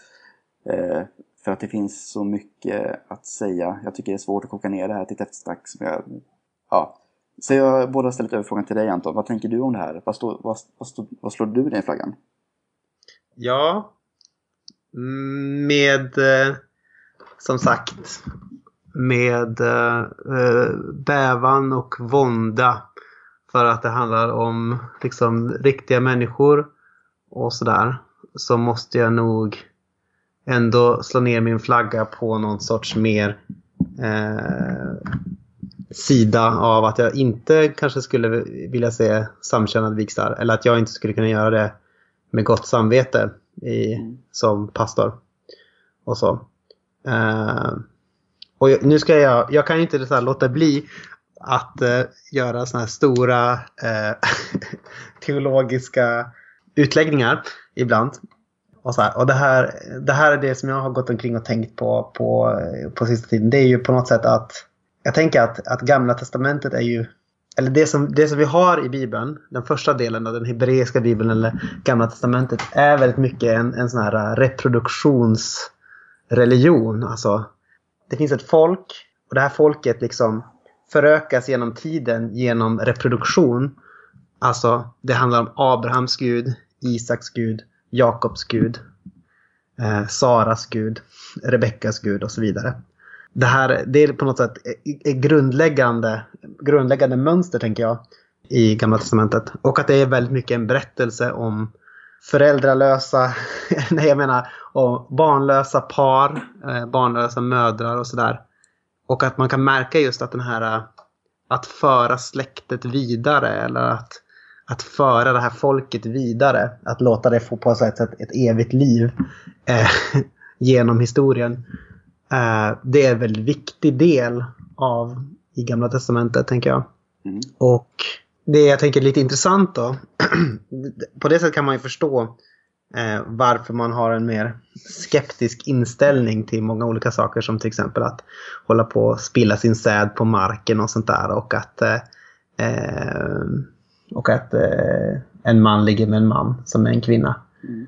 Speaker 2: Eh, eh, för att det finns så mycket att säga. Jag tycker det är svårt att koka ner det här till ett eftersnack som jag... Ja. Så jag båda ställt över frågan till dig Anton. Vad tänker du om det här? Vad, stå, vad, vad, stå, vad slår du i den flaggan?
Speaker 1: Ja. Med, eh, som sagt, med eh, bävan och vånda. För att det handlar om liksom riktiga människor och sådär. Så måste jag nog ändå slå ner min flagga på någon sorts mer eh, sida av att jag inte kanske skulle vilja se samkönade vigslar. Eller att jag inte skulle kunna göra det med gott samvete i, som pastor. Och så. Eh, och jag, nu ska jag, jag kan ju inte så här låta bli att eh, göra såna här stora eh, <laughs> teologiska utläggningar ibland. Och, så här, och det, här, det här är det som jag har gått omkring och tänkt på, på på sista tiden. Det är ju på något sätt att jag tänker att, att gamla testamentet är ju eller det som, det som vi har i Bibeln, den första delen av den hebreiska Bibeln eller Gamla Testamentet är väldigt mycket en, en sån här reproduktionsreligion. Alltså, det finns ett folk och det här folket liksom förökas genom tiden genom reproduktion. Alltså, det handlar om Abrahams Gud, Isaks Gud, Jakobs Gud, eh, Saras Gud, Rebeckas Gud och så vidare. Det här det är på något sätt ett grundläggande, grundläggande mönster tänker jag i Gamla Testamentet. Och att det är väldigt mycket en berättelse om föräldralösa, <laughs> nej jag menar om barnlösa par, eh, barnlösa mödrar och sådär. Och att man kan märka just att den här eh, att föra släktet vidare eller att, att föra det här folket vidare. Att låta det få på sig ett, ett, evigt liv eh, <laughs> genom historien. Eh, det är en väldigt viktig del av i Gamla Testamentet tänker jag.
Speaker 2: Mm.
Speaker 1: Och det jag tänker är lite intressant då. <clears throat> på det sättet kan man ju förstå eh, varför man har en mer skeptisk inställning till många olika saker som till exempel att hålla på och spilla sin säd på marken och sånt där och att eh, eh och att eh, en man ligger med en man som är en kvinna.
Speaker 2: Mm.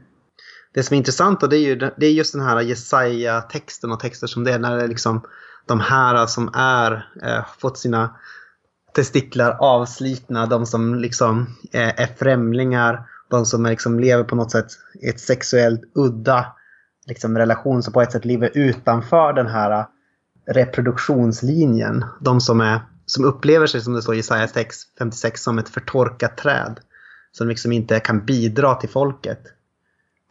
Speaker 1: Det som är intressant då, det är, ju, det är just den här Jesaja-texten och texter som det är när det är liksom de här som är, eh, fått sina testiklar avslitna, de som liksom är, är främlingar, de som är, liksom lever på något sätt i ett sexuellt udda liksom, relation, som på ett sätt lever utanför den här eh, reproduktionslinjen. De som, är, som upplever sig, som det står i Jesaja 56, som ett förtorkat träd. Som liksom inte kan bidra till folket.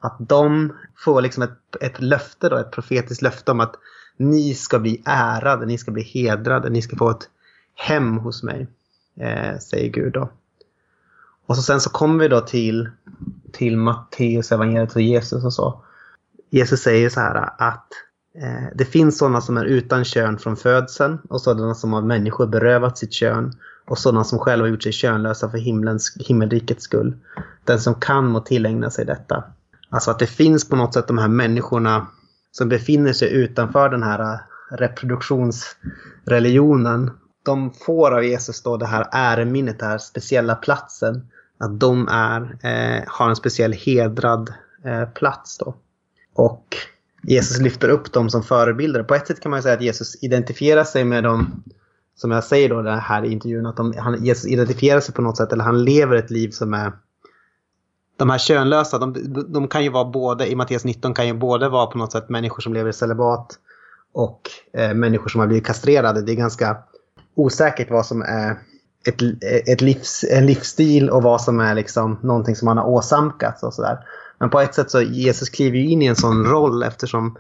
Speaker 1: Att de får liksom ett, ett löfte, då, ett profetiskt löfte om att ni ska bli ärade, ni ska bli hedrade, ni ska få ett hem hos mig. Eh, säger Gud då. Och så sen så kommer vi då till, till Matteus evangeliet och Jesus och så. Jesus säger så här att Eh, det finns sådana som är utan kön från födseln och sådana som av människor berövat sitt kön och sådana som själva gjort sig könlösa för himlens, himmelrikets skull. Den som kan må tillägna sig detta. Alltså att det finns på något sätt de här människorna som befinner sig utanför den här eh, reproduktionsreligionen. De får av Jesus då det här äreminnet, den här speciella platsen. Att de är, eh, har en speciell hedrad eh, plats då. Och Jesus lyfter upp dem som förebilder. På ett sätt kan man säga att Jesus identifierar sig med dem, som jag säger då det här i intervjun, att de, han, Jesus identifierar sig på något sätt, eller han lever ett liv som är de här könlösa, de, de kan ju vara både, i Matteus 19 kan ju både vara på något sätt människor som lever i celibat och eh, människor som har blivit kastrerade. Det är ganska osäkert vad som är ett, ett livs, en livsstil och vad som är liksom någonting som man har åsamkats och sådär. Men på ett sätt så Jesus kliver ju in i en sån roll eftersom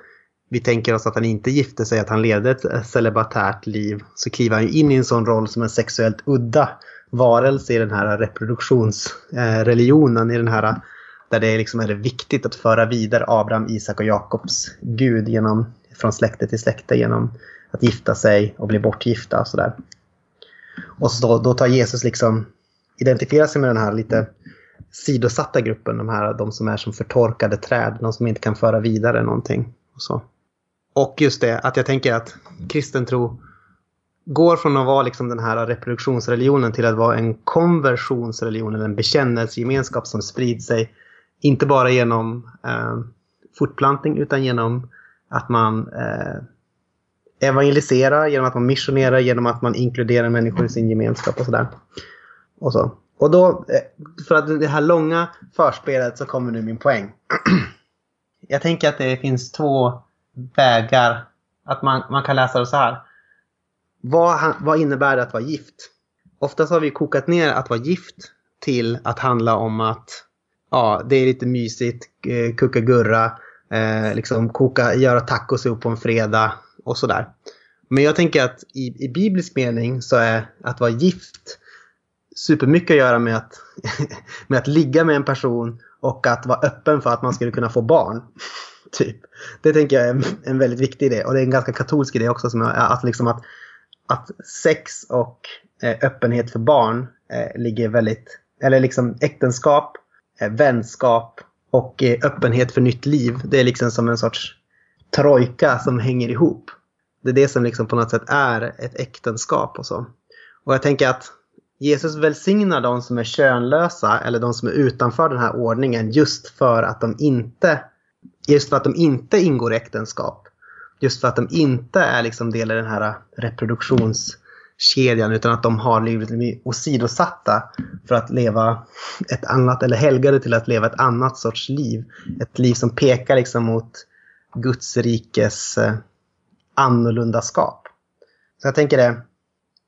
Speaker 1: vi tänker oss att han inte gifte sig, att han levde ett celibatärt liv. Så kliver han ju in i en sån roll som en sexuellt udda varelse i den här reproduktionsreligionen. Eh, I den här, där det liksom är viktigt att föra vidare Abraham, Isak och Jakobs Gud genom, från släkte till släkte genom att gifta sig och bli bortgifta och sådär. Och så då, tar Jesus liksom, identifierar sig med den här lite sidosatta gruppen, de här de som är som förtorkade träd, de som inte kan föra vidare någonting. Och, så. och just det, att jag tänker att kristen tro går från att vara liksom den här reproduktionsreligionen till att vara en konversionsreligion eller en bekännelsegemenskap som sprider sig inte bara genom eh, fortplantning utan genom att man eh, evangeliserar, genom att man missionerar, genom att man inkluderar människor i sin gemenskap och sådär. Och, så och då, eh, för att det här långa förspelet så kommer nu min poäng. <clears throat> Jag tänker att det finns två vägar. Att man, man kan läsa det så här. Vad, vad innebär det att vara gift? Oftast har vi kokat ner att vara gift till att handla om att ja, det är lite mysigt, eh, kucka gurra, eh, liksom koka, göra tacos ihop på en fredag och sådär. Men jag tänker att i, i biblisk mening så är att vara gift supermycket att göra med att, <laughs> med att ligga med en person och att vara öppen för att man skulle kunna få barn. <laughs> Typ. Det tänker jag är en, väldigt viktig idé och det är en ganska katolsk idé också. Som är, att, liksom att att sex och eh, öppenhet för barn eh, ligger väldigt, eller liksom äktenskap, eh, vänskap och öppenhet för nytt liv. Det är liksom som en sorts trojka som hänger ihop. Det är det som liksom på något sätt är ett äktenskap och så. Och jag tänker att Jesus välsignar de som är könlösa eller de som är utanför den här ordningen just för att de inte, just för att de inte ingår i äktenskap. Just för att de inte är liksom del i den här reproduktionskedjan utan att de har blivit liksom åsidosatta för att leva ett annat, eller helgade till att leva ett annat sorts liv. Ett liv som pekar liksom mot Guds rikes eh, annorlunda annorlundaskap. Så jag tänker det,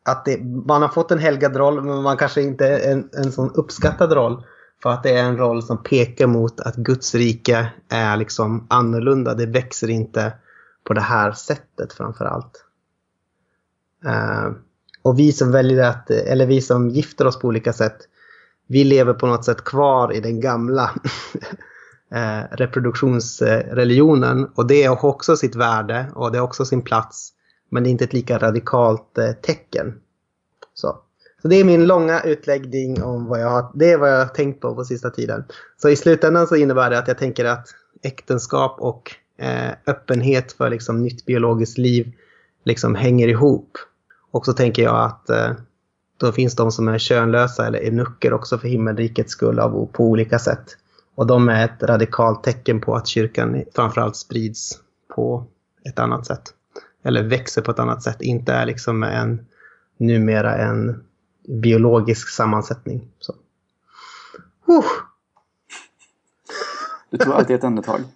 Speaker 1: att det, man har fått en helgad roll men man kanske inte är en, en sån uppskattad roll. För att det är en roll som pekar mot att Guds rike är liksom annorlunda. Det växer inte på det här sättet framför allt. Uh, eh, och vi som väljer att, eller vi som gifter oss på olika sätt, vi lever på något sätt kvar i den gamla <laughs> eh, reproduktionsreligionen. Och det har också sitt värde och det har också sin plats. Men det är inte ett lika radikalt eh, tecken. Så. Så det är min långa utläggning om vad jag har, det är vad jag har tänkt på på sista tiden. Så i slutändan så innebär det att jag tänker att äktenskap och eh, öppenhet för liksom nytt biologiskt liv liksom hänger ihop. Och så tänker jag att eh, då finns de som är könlösa eller eunucker också för himmelrikets skull av, på olika sätt. Och de är ett radikalt tecken på att kyrkan framförallt sprids på ett annat sätt. Eller växer på ett annat sätt. Inte är liksom en, numera en biologisk sammansättning. Så. Uh.
Speaker 2: Du tog alltid ett andetag. <laughs>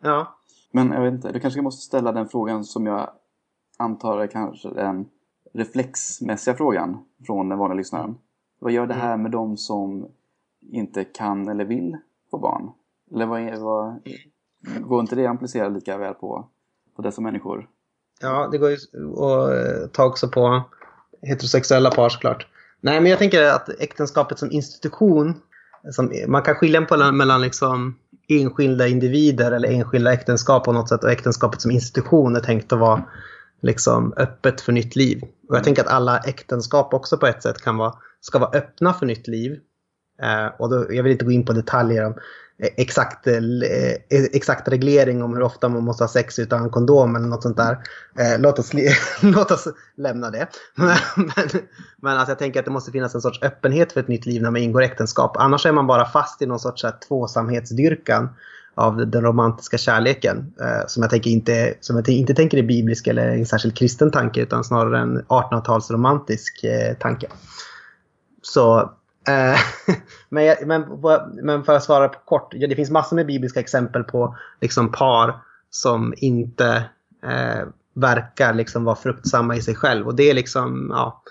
Speaker 1: Ja.
Speaker 2: Men jag vet inte, du kanske måste ställa den frågan som jag antar är kanske den reflexmässiga frågan från den vanliga lyssnaren. Vad gör det här med de som inte kan eller vill få barn? Eller vad, vad går inte det att applicera lika väl på, på dessa människor?
Speaker 1: Ja, det går ju att eh, ta också på heterosexuella par såklart. Nej, men jag tänker att äktenskapet som institution, som, man kan skilja på mellan liksom enskilda individer eller enskilda äktenskap på något sätt och äktenskapet som institution är tänkt att vara liksom öppet för nytt liv. Och jag tänker att alla äktenskap också på ett sätt kan vara, ska vara öppna för nytt liv. Eh, och då, jag vill inte gå in på detaljer om eh, exakt, eh, eh, exakt reglering om hur ofta man måste ha sex utan kondom eller något sånt där. Eh, låt, oss, <laughs> låt oss lämna det. <laughs> Men, men, men alltså jag tänker att det måste finnas en sorts öppenhet för ett nytt liv när man ingår äktenskap. Annars är man bara fast i någon sorts här, tvåsamhetsdyrkan av den romantiska kärleken. Eh, som jag, tänker inte, som jag inte tänker är biblisk eller en särskilt kristen tanke utan snarare en 1800-talsromantisk eh, tanke. Så Eh, <laughs> men, jag, men, men för att svara på kort, ja, det finns massor med bibliska exempel på liksom, par som inte eh, verkar liksom, vara fruktsamma i sig själv. Och det är liksom, ja,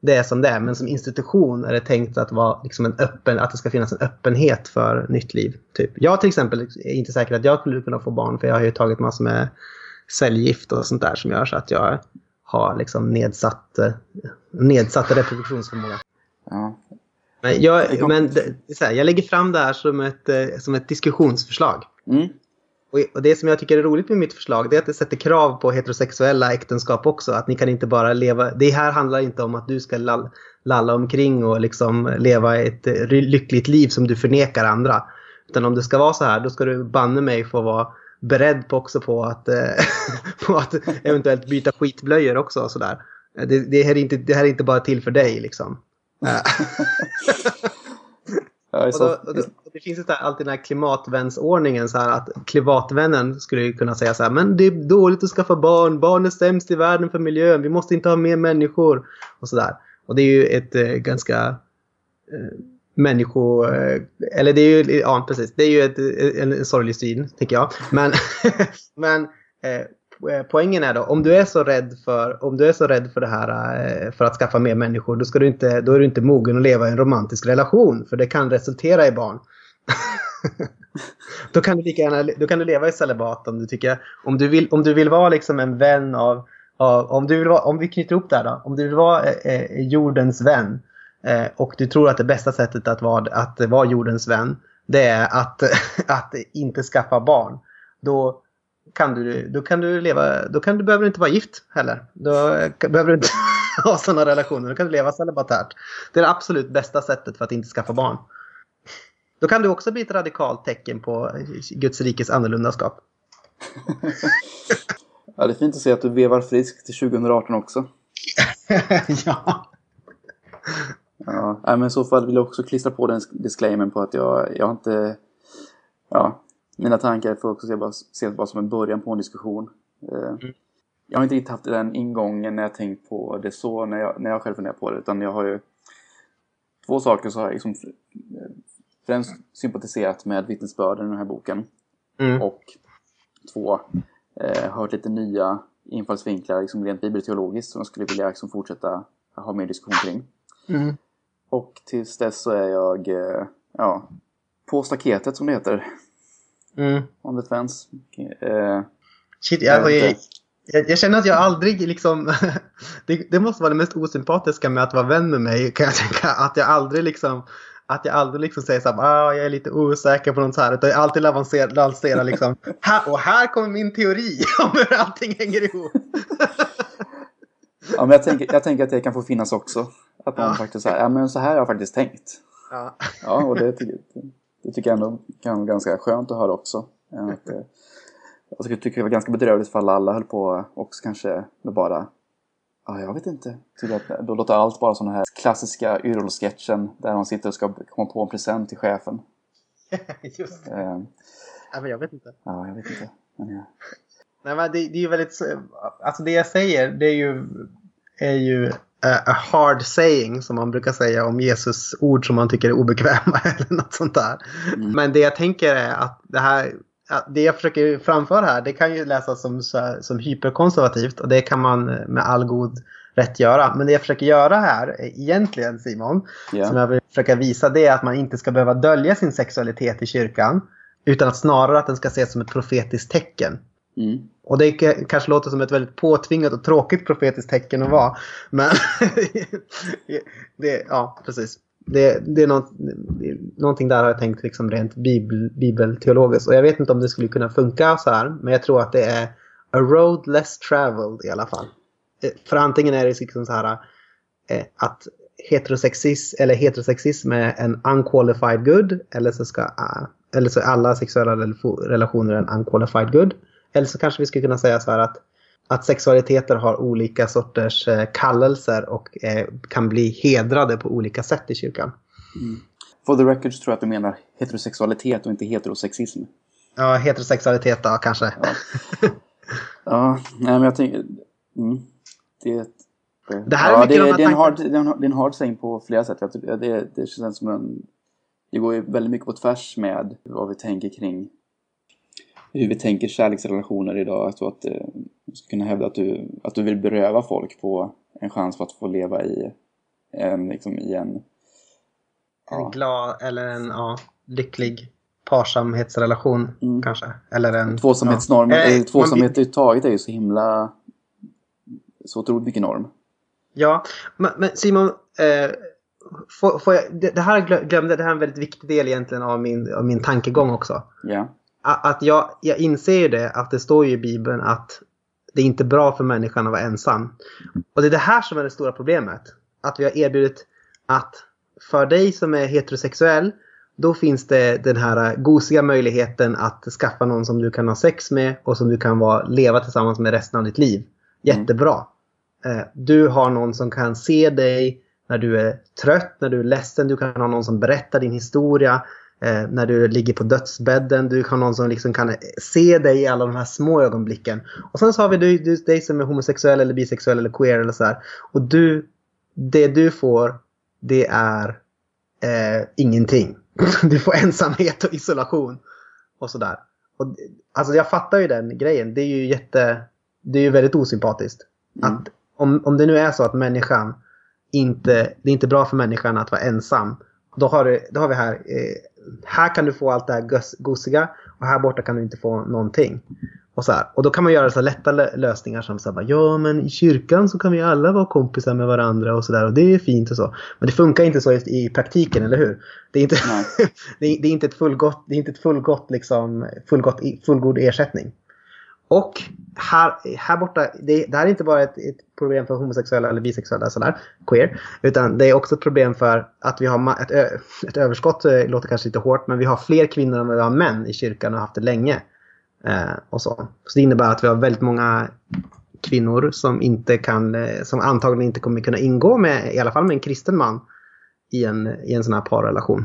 Speaker 1: det är som det är. Men som institution är det tänkt att, vara liksom en öppen, att det ska finnas en öppenhet för nytt liv. Typ. Jag till exempel är inte säker att jag skulle kunna få barn för jag har ju tagit massor med cellgift och sånt där som gör så att jag har liksom nedsatt, eh, nedsatt reproduktionsförmåga. Ja. Men, jag, men här, jag lägger fram det här som ett, eh, som ett diskussionsförslag. Mm. Och det som jag tycker är roligt med mitt förslag det är att det sätter krav på heterosexuella äktenskap också. Att ni kan inte bara leva, det här handlar inte om att du ska lalla omkring och liksom leva ett eh, lyckligt liv som du förnekar andra. Utan om det ska vara så här, då ska du banne mig få vara beredd på också på att, eh, <laughs> på att eventuellt byta skitblöjor också. Och så där. Det, det, här är inte, det här är inte bara till för dig liksom. Och då, och då, det finns ju alltid den här klimatvänsordningen så här att klimatvännen skulle kunna säga så här men det är dåligt att skaffa barn, barn är sämst i världen för miljön, vi måste inte ha mer människor och sådär. Och det är ju ett eh, ganska eh, människo... Eh, eller det är ju, ja precis, det är ju ett, en, en sorglig syn tycker jag. Men, <laughs> men eh, Eh, Eh, poängen är då, om du är så rädd för, om du är så rädd för det här eh, för att skaffa mer människor, då, ska du inte, då är du inte mogen att leva i en romantisk relation. För det kan resultera i barn. <laughs> då, kan du lika gärna, då kan du leva i celibat om du tycker, om du vill, om du vill vara liksom en vän av, av om, du vill vara, om vi knyter ihop det här då, om du vill vara eh, eh jordens vän eh, och du tror att det bästa sättet att vara, att vara jordens vän, det är att, <laughs> att inte skaffa barn. Då, kan du, då kan du leva, då kan du, behöver du inte vara gift heller. Då behöver du inte <laughs> ha sådana relationer. Då kan du leva celibatärt. Det är det absolut bästa sättet för att inte skaffa barn. Då kan du också bli ett radikalt tecken på Guds rikes annorlundaskap. <laughs>
Speaker 2: ja, det är fint att se att du vevar friskt till 2018 också. <laughs>
Speaker 1: ja.
Speaker 2: Ja, men i så fall vill jag också klistra på den disclaimern på att jag, jag har inte... Ja, mina tankar får också ses bara, som en början på en diskussion. Eh, mm. Jag har inte riktigt haft den ingången när jag tänkt på det så, när jag, när jag själv funderar på det. Utan jag har ju två saker så har jag liksom främst sympatiserat med vittnesbörden i den här boken. Mm. Och två, eh, hört lite nya infallsvinklar liksom rent bibelteologiskt som jag skulle vilja liksom fortsätta ha mer diskussion kring. Mm. Och tills dess så är jag eh, ja, på staketet som det heter. Mm. On the fence. Uh,
Speaker 1: Shit, jag, jag, jag, jag, känner att jag aldrig liksom... <laughs> det, det, måste vara det mest osympatiska med att vara vän med mig kan jag tänka. Att jag aldrig liksom... att jag aldrig liksom säger så här, ah, jag är lite osäker på något så här. Utan jag alltid lanserar, liksom, <laughs> här, och här kommer min teori <laughs> om hur allting hänger ihop.
Speaker 2: ja, men jag tänker, jag tänker att det kan få finnas också. Att man
Speaker 1: Ja.
Speaker 2: faktiskt säger, ja men så här har jag faktiskt tänkt.
Speaker 1: Ja.
Speaker 2: Ja, och det, tycker- det tycker jag ändå kan vara ganska skönt att höra också. Att, eh, jag skulle tycka det var ganska bedrövligt ifall alla höll på och kanske med bara Ja, jag vet inte. Tycker att då låter allt bara sån här klassiska Yrrol-sketchen där de sitter och ska komma på en present till chefen. <laughs>
Speaker 1: Just det.
Speaker 2: Eh,
Speaker 1: Ja, men jag vet inte.
Speaker 2: ja, jag vet inte. Men, ja.
Speaker 1: Nej, men det, det är ju väldigt... Alltså det jag säger, det är ju, är ju eh, a hard saying som man brukar säga om Jesus ord som man tycker är obekväma <laughs> eller något sånt där. Men det jag tänker är att det här det jag försöker framföra här, det kan ju läsas som, som hyperkonservativt och det kan man med all god rätt göra. Men det jag försöker göra här egentligen Simon,
Speaker 2: Ja.
Speaker 1: som jag vill försöka visa det är att man inte ska behöva dölja sin sexualitet i kyrkan. Utan att snarare att den ska ses som ett profetiskt tecken.
Speaker 2: Mm.
Speaker 1: Och det kanske låter som ett väldigt påtvingat och tråkigt profetiskt tecken att vara. Men <laughs> det, ja, precis. Det, det, är något, någonting där har jag tänkt liksom rent bibel, bibelteologiskt. Och jag vet inte om det skulle kunna funka så här. Men jag tror att det är a road less traveled i alla fall. Eh, för antingen är det liksom så här eh, att heterosexism, eller heterosexism är en unqualified good. Eller så, ska, eh, eller så är alla sexuella relationer en unqualified good. Eller så kanske vi skulle kunna säga så här att, att sexualiteter har olika sorters eh, kallelser och eh, kan bli hedrade på olika sätt i kyrkan.
Speaker 2: For the record tror jag att du menar heterosexualitet och inte heterosexism.
Speaker 1: Ja, heterosexualitet då kanske.
Speaker 2: Ja, nej men jag tänker... Mm, det,
Speaker 1: Det här är
Speaker 2: ja, det, det, är en hard, det, är en, det är en hard saying på flera sätt. Det, det känns som en... Det går ju väldigt mycket på tvärs med vad vi tänker kring hur vi tänker kärleksrelationer idag. Jag tror att eh, du ska kunna hävda att du, att du vill beröva folk på en chans för att få leva i en, liksom, i en
Speaker 1: En
Speaker 2: Ja.
Speaker 1: glad eller en ja, lycklig parsamhetsrelation
Speaker 2: Mm.
Speaker 1: kanske. Eller en...
Speaker 2: tvåsamhetsnorm.
Speaker 1: Ja. Eh,
Speaker 2: Eh, Tvåsamhet överhuvudtaget är ju så himla... Så otroligt mycket norm.
Speaker 1: Ja, men, men Simon, eh, får, får jag, det, det här glö- glömde, det här är en väldigt viktig del egentligen av min, av min tankegång också.
Speaker 2: Ja.
Speaker 1: Att jag, jag inser ju det, att det står ju i Bibeln att det är inte bra för människan att vara ensam. Och det är det här som är det stora problemet. Att vi har erbjudit att för dig som är heterosexuell, då finns det den här gosiga möjligheten att skaffa någon som du kan ha sex med och som du kan vara, leva tillsammans med resten av ditt liv. Jättebra. Eh, Du har någon som kan se dig när du är trött, när du är ledsen. Du kan ha någon som berättar din historia. Eh, när du ligger på dödsbädden. Du har någon som liksom kan se dig i alla de här små ögonblicken. Och sen så har vi du, du, dig som är homosexuell eller bisexuell eller queer eller så här. Och du, det du får, det är eh, ingenting. <laughs> Du får ensamhet och isolation. Och sådär. Och, alltså jag fattar ju den grejen. Det är ju jätte, det är ju väldigt osympatiskt.
Speaker 2: Mm.
Speaker 1: Att om, om det nu är så att människan inte, det är inte bra för människan att vara ensam. Då har, du, då har vi här, eh, här kan du få allt det här gosiga och här borta kan du inte få någonting. Och, så här. och då kan man göra så lätta lö- lösningar som så här, ja men i kyrkan så kan vi alla vara kompisar med varandra och sådär och det är fint och så. Men det funkar inte så i, praktiken, eller hur? Det är inte, <laughs> det är, det är inte ett fullgott, det är inte ett fullgott liksom, fullgott, fullgod ersättning. Och här, här borta, det, det här är inte bara ett, ett problem för homosexuella eller bisexuella sådär, queer. Utan det är också ett problem för att vi har ett, ö, <laughs> ett överskott, eh, låter kanske lite hårt, men vi har fler kvinnor än vad vi har män i kyrkan och har haft det länge. Eh, och så. så det innebär att vi har väldigt många kvinnor som inte kan, eh, som antagligen inte kommer kunna ingå med, i alla fall med en kristen man, i en, i en sån här parrelation.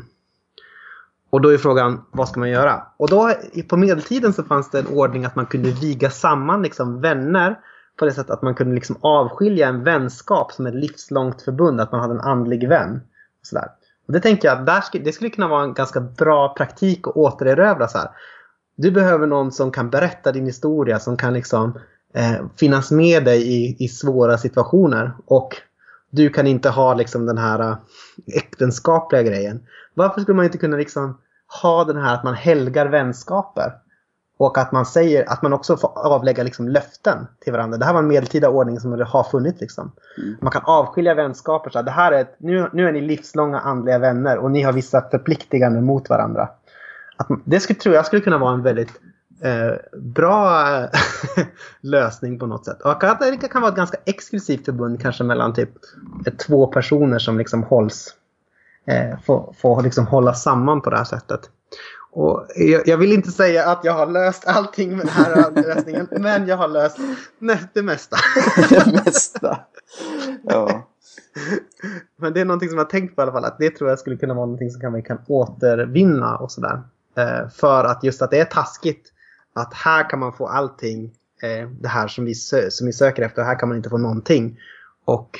Speaker 1: Och då är frågan, vad ska man göra? Och då på medeltiden så fanns det en ordning att man kunde viga samman liksom vänner på det sättet att man kunde liksom avskilja en vänskap som ett livslångt förbund, att man hade en andlig vän. Och sådär. Och det tänker jag, där skulle, det skulle kunna vara en ganska bra praktik att återerövra så här. Du behöver någon som kan berätta din historia, som kan liksom eh, finnas med dig i, i svåra situationer. Och du kan inte ha liksom den här eh, äktenskapliga grejen. Varför skulle man inte kunna liksom ha den här att man helgar vänskaper? Och att man säger att man också får avlägga liksom löften till varandra. Det här var en medeltida ordning som har funnits. Liksom.
Speaker 2: Mm.
Speaker 1: Man kan avskilja vänskaper. Så det här är ett, nu, nu är ni livslånga andliga vänner och ni har vissa förpliktiganden mot varandra. Att, det skulle, tror jag skulle kunna vara en väldigt eh, bra <laughs> lösning på något sätt. Och det kan vara ett ganska exklusivt förbund kanske mellan typ eh, två personer som liksom hålls eh, får, får liksom hålla samman på det här sättet. Och jag, jag, vill inte säga att jag har löst allting med den här lösningen, <laughs> men jag har löst det mesta. <laughs>
Speaker 2: det mesta. Ja.
Speaker 1: Men det är någonting som jag har tänkt på i alla fall, att det tror jag skulle kunna vara någonting som vi kan återvinna och sådär. Eh, för att just att det är taskigt att här kan man få allting, eh, det här som vi, som vi söker efter, här kan man inte få någonting. Och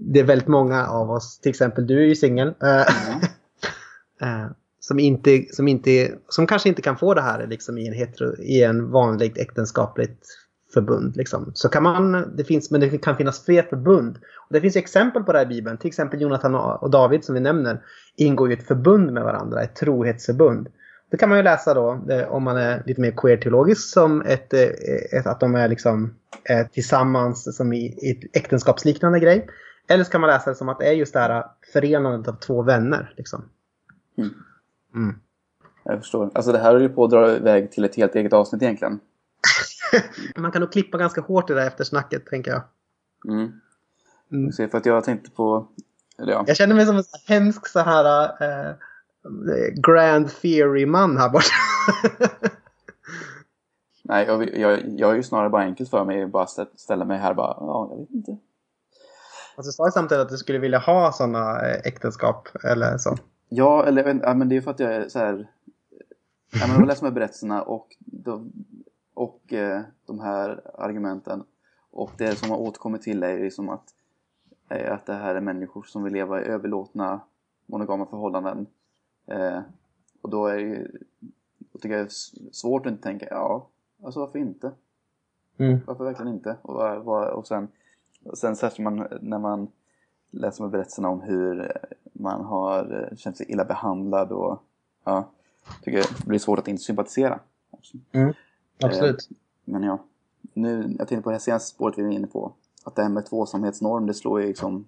Speaker 1: det är väldigt många av oss, till exempel du är ju singel. Mm. <laughs> som, inte, som, inte, som kanske inte kan få det här liksom i, en hetero, i en vanligt äktenskapligt förbund. Liksom. Så kan man, det finns, men det kan finnas fler förbund. Och det finns exempel på det här i Bibeln. Till exempel Jonathan och David som vi nämner ingår i ett förbund med varandra, ett trohetsförbund. Det kan man ju läsa då om man är lite mer queer-teologisk som ett, ett, att de är liksom tillsammans som i, i ett äktenskapsliknande grej. Eller så kan man läsa det som att det är just det här förenandet av två vänner. Liksom.
Speaker 2: Mm. Mm. Jag förstår. Alltså det här är ju på att dra iväg till ett helt eget avsnitt egentligen. <laughs>
Speaker 1: Man kan nog klippa ganska hårt i det där eftersnacket, tänker jag.
Speaker 2: Mm. Mm. för att jag tänkte på... Eller ja.
Speaker 1: Jag känner mig som en hemsk så här... Eh, grand theory-man här borta.
Speaker 2: Nej, jag, jag, jag är ju snarare bara enkelt för mig bara ställa mig här och bara, ja, jag vet inte.
Speaker 1: Alltså, du sa ju samtidigt att du skulle vilja ha sådana äktenskap eller så.
Speaker 2: Ja, eller, ja, men det är för att jag är så här... Ja, men jag läser med berättelserna och, de, och eh, de här argumenten. Och det som har återkommit till är ju som att, eh, att det här är människor som vill leva i överlåtna monogama förhållanden. Eh, och då är det ju, då tycker jag det är svårt att inte tänka, ja, alltså varför inte?
Speaker 1: Mm.
Speaker 2: Varför verkligen inte? Och, och sen, och sen särskilt man, när man läser med berättelserna om hur man har eh, känt sig illa behandlad och ja, tycker det blir svårt att inte sympatisera.
Speaker 1: Mm, absolut.
Speaker 2: Eh, men ja, nu, jag tänkte på det här senaste spåret vi var inne på. Att det här med tvåsamhetsnorm, det slår ju liksom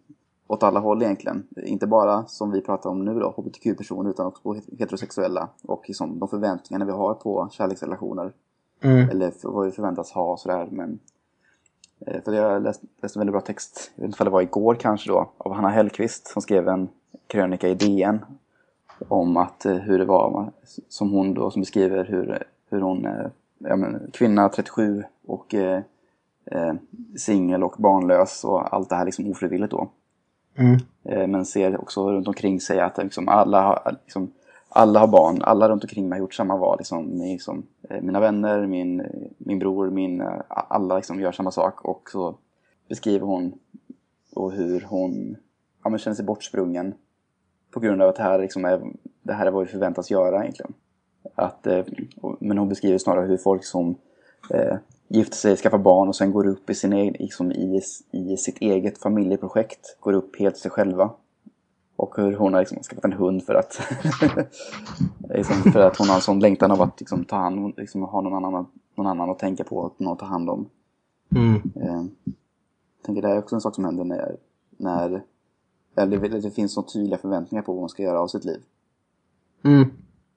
Speaker 2: åt alla håll egentligen. Inte bara som vi pratar om nu då, hbtq-personer, utan också på heterosexuella. Och liksom de förväntningarna vi har på kärleksrelationer.
Speaker 1: Mm.
Speaker 2: Eller vad vi förväntas ha och sådär. Men, eh, för jag läste, läste en väldigt bra text, jag vet inte om det var igår kanske då, av Hanna Hellqvist som skrev en krönika i DN om att eh, hur det var, som hon då som beskriver hur, hur hon, eh, ja, men, kvinna 37 och eh, singel och barnlös och allt det här liksom ofrivilligt då.
Speaker 1: Mm.
Speaker 2: Eh, men ser också runt omkring sig att eh, liksom alla, har, liksom, alla har barn, alla runt omkring mig har gjort samma val. Liksom, liksom, mina vänner, min, min bror, min, eh, alla liksom gör samma sak. Och så beskriver hon och hur hon ja, men känner sig bortsprungen på grund av att det här, liksom är, det här är vad vi förväntas göra egentligen. Att, eh, men hon beskriver snarare hur folk som eh, gifter sig, skaffar barn och sen går upp i, sin egen, liksom i, i sitt eget familjeprojekt, går upp helt sig själva. Och hur hon har liksom skaffat en hund för att, <laughs> liksom för att hon har en sån längtan av att liksom, ta hand liksom, ha någon annan, någon annan att tänka på och någon att ta hand om.
Speaker 1: Mm.
Speaker 2: Eh, jag tänker det är också en sak som händer när, när eller det, det finns så tydliga förväntningar på vad man ska göra av sitt liv.
Speaker 1: Mm.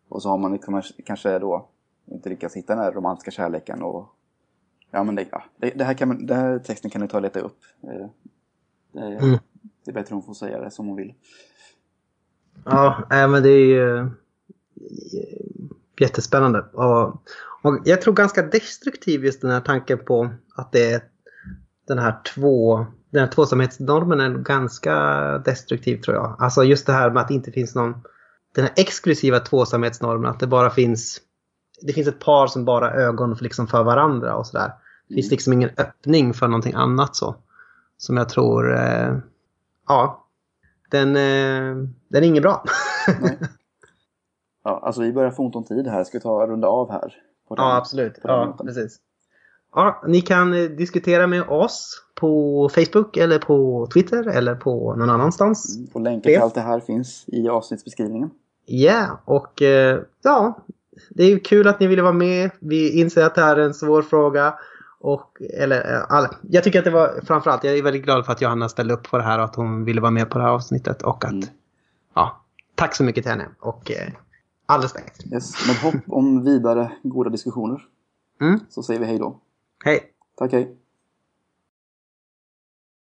Speaker 2: Och så har man liksom, kanske då inte lyckats hitta den här romantiska kärleken och Ja men det, ja, det, det här kan man, den här texten kan du ta och leta upp. Det, det,
Speaker 1: Mm.
Speaker 2: det är bättre hon får säga det som hon vill.
Speaker 1: Ja, nej, men det är ju eh, jättespännande. Och, och jag tror ganska destruktiv just den här tanken på att det är den här två den här tvåsamhetsnormen är ganska destruktiv tror jag. Alltså just det här med att det inte finns någon den här exklusiva tvåsamhetsnormen, att det bara finns det finns ett par som bara har ögon för, liksom för varandra och sådär. Det finns liksom ingen öppning för någonting annat så. Som jag tror, eh, ja, den, eh, den är inget bra. <laughs>
Speaker 2: Ja, alltså vi börjar få ont om tid här. Ska vi ta runda av här? Den,
Speaker 1: ja, absolut. Ja, precis. Ja, ni kan eh, diskutera med oss på Facebook eller på Twitter eller på någon annanstans.
Speaker 2: Mm, Och länkar till allt det här finns i avsnittsbeskrivningen.
Speaker 1: Ja, och eh, ja, det är ju kul att ni ville vara med. Vi inser att det här är en svår fråga. Och, eller, eh, all, jag tycker att det var framförallt, jag är väldigt glad för att Johanna ställde upp på det här och att hon ville vara med på det här avsnittet. Och att,
Speaker 2: Mm.
Speaker 1: ja, tack så mycket till henne. Och eh, all respekt.
Speaker 2: Yes. Med hopp om vidare goda diskussioner
Speaker 1: Mm.
Speaker 2: så säger vi hej då.
Speaker 1: Hej!
Speaker 2: Tack hej.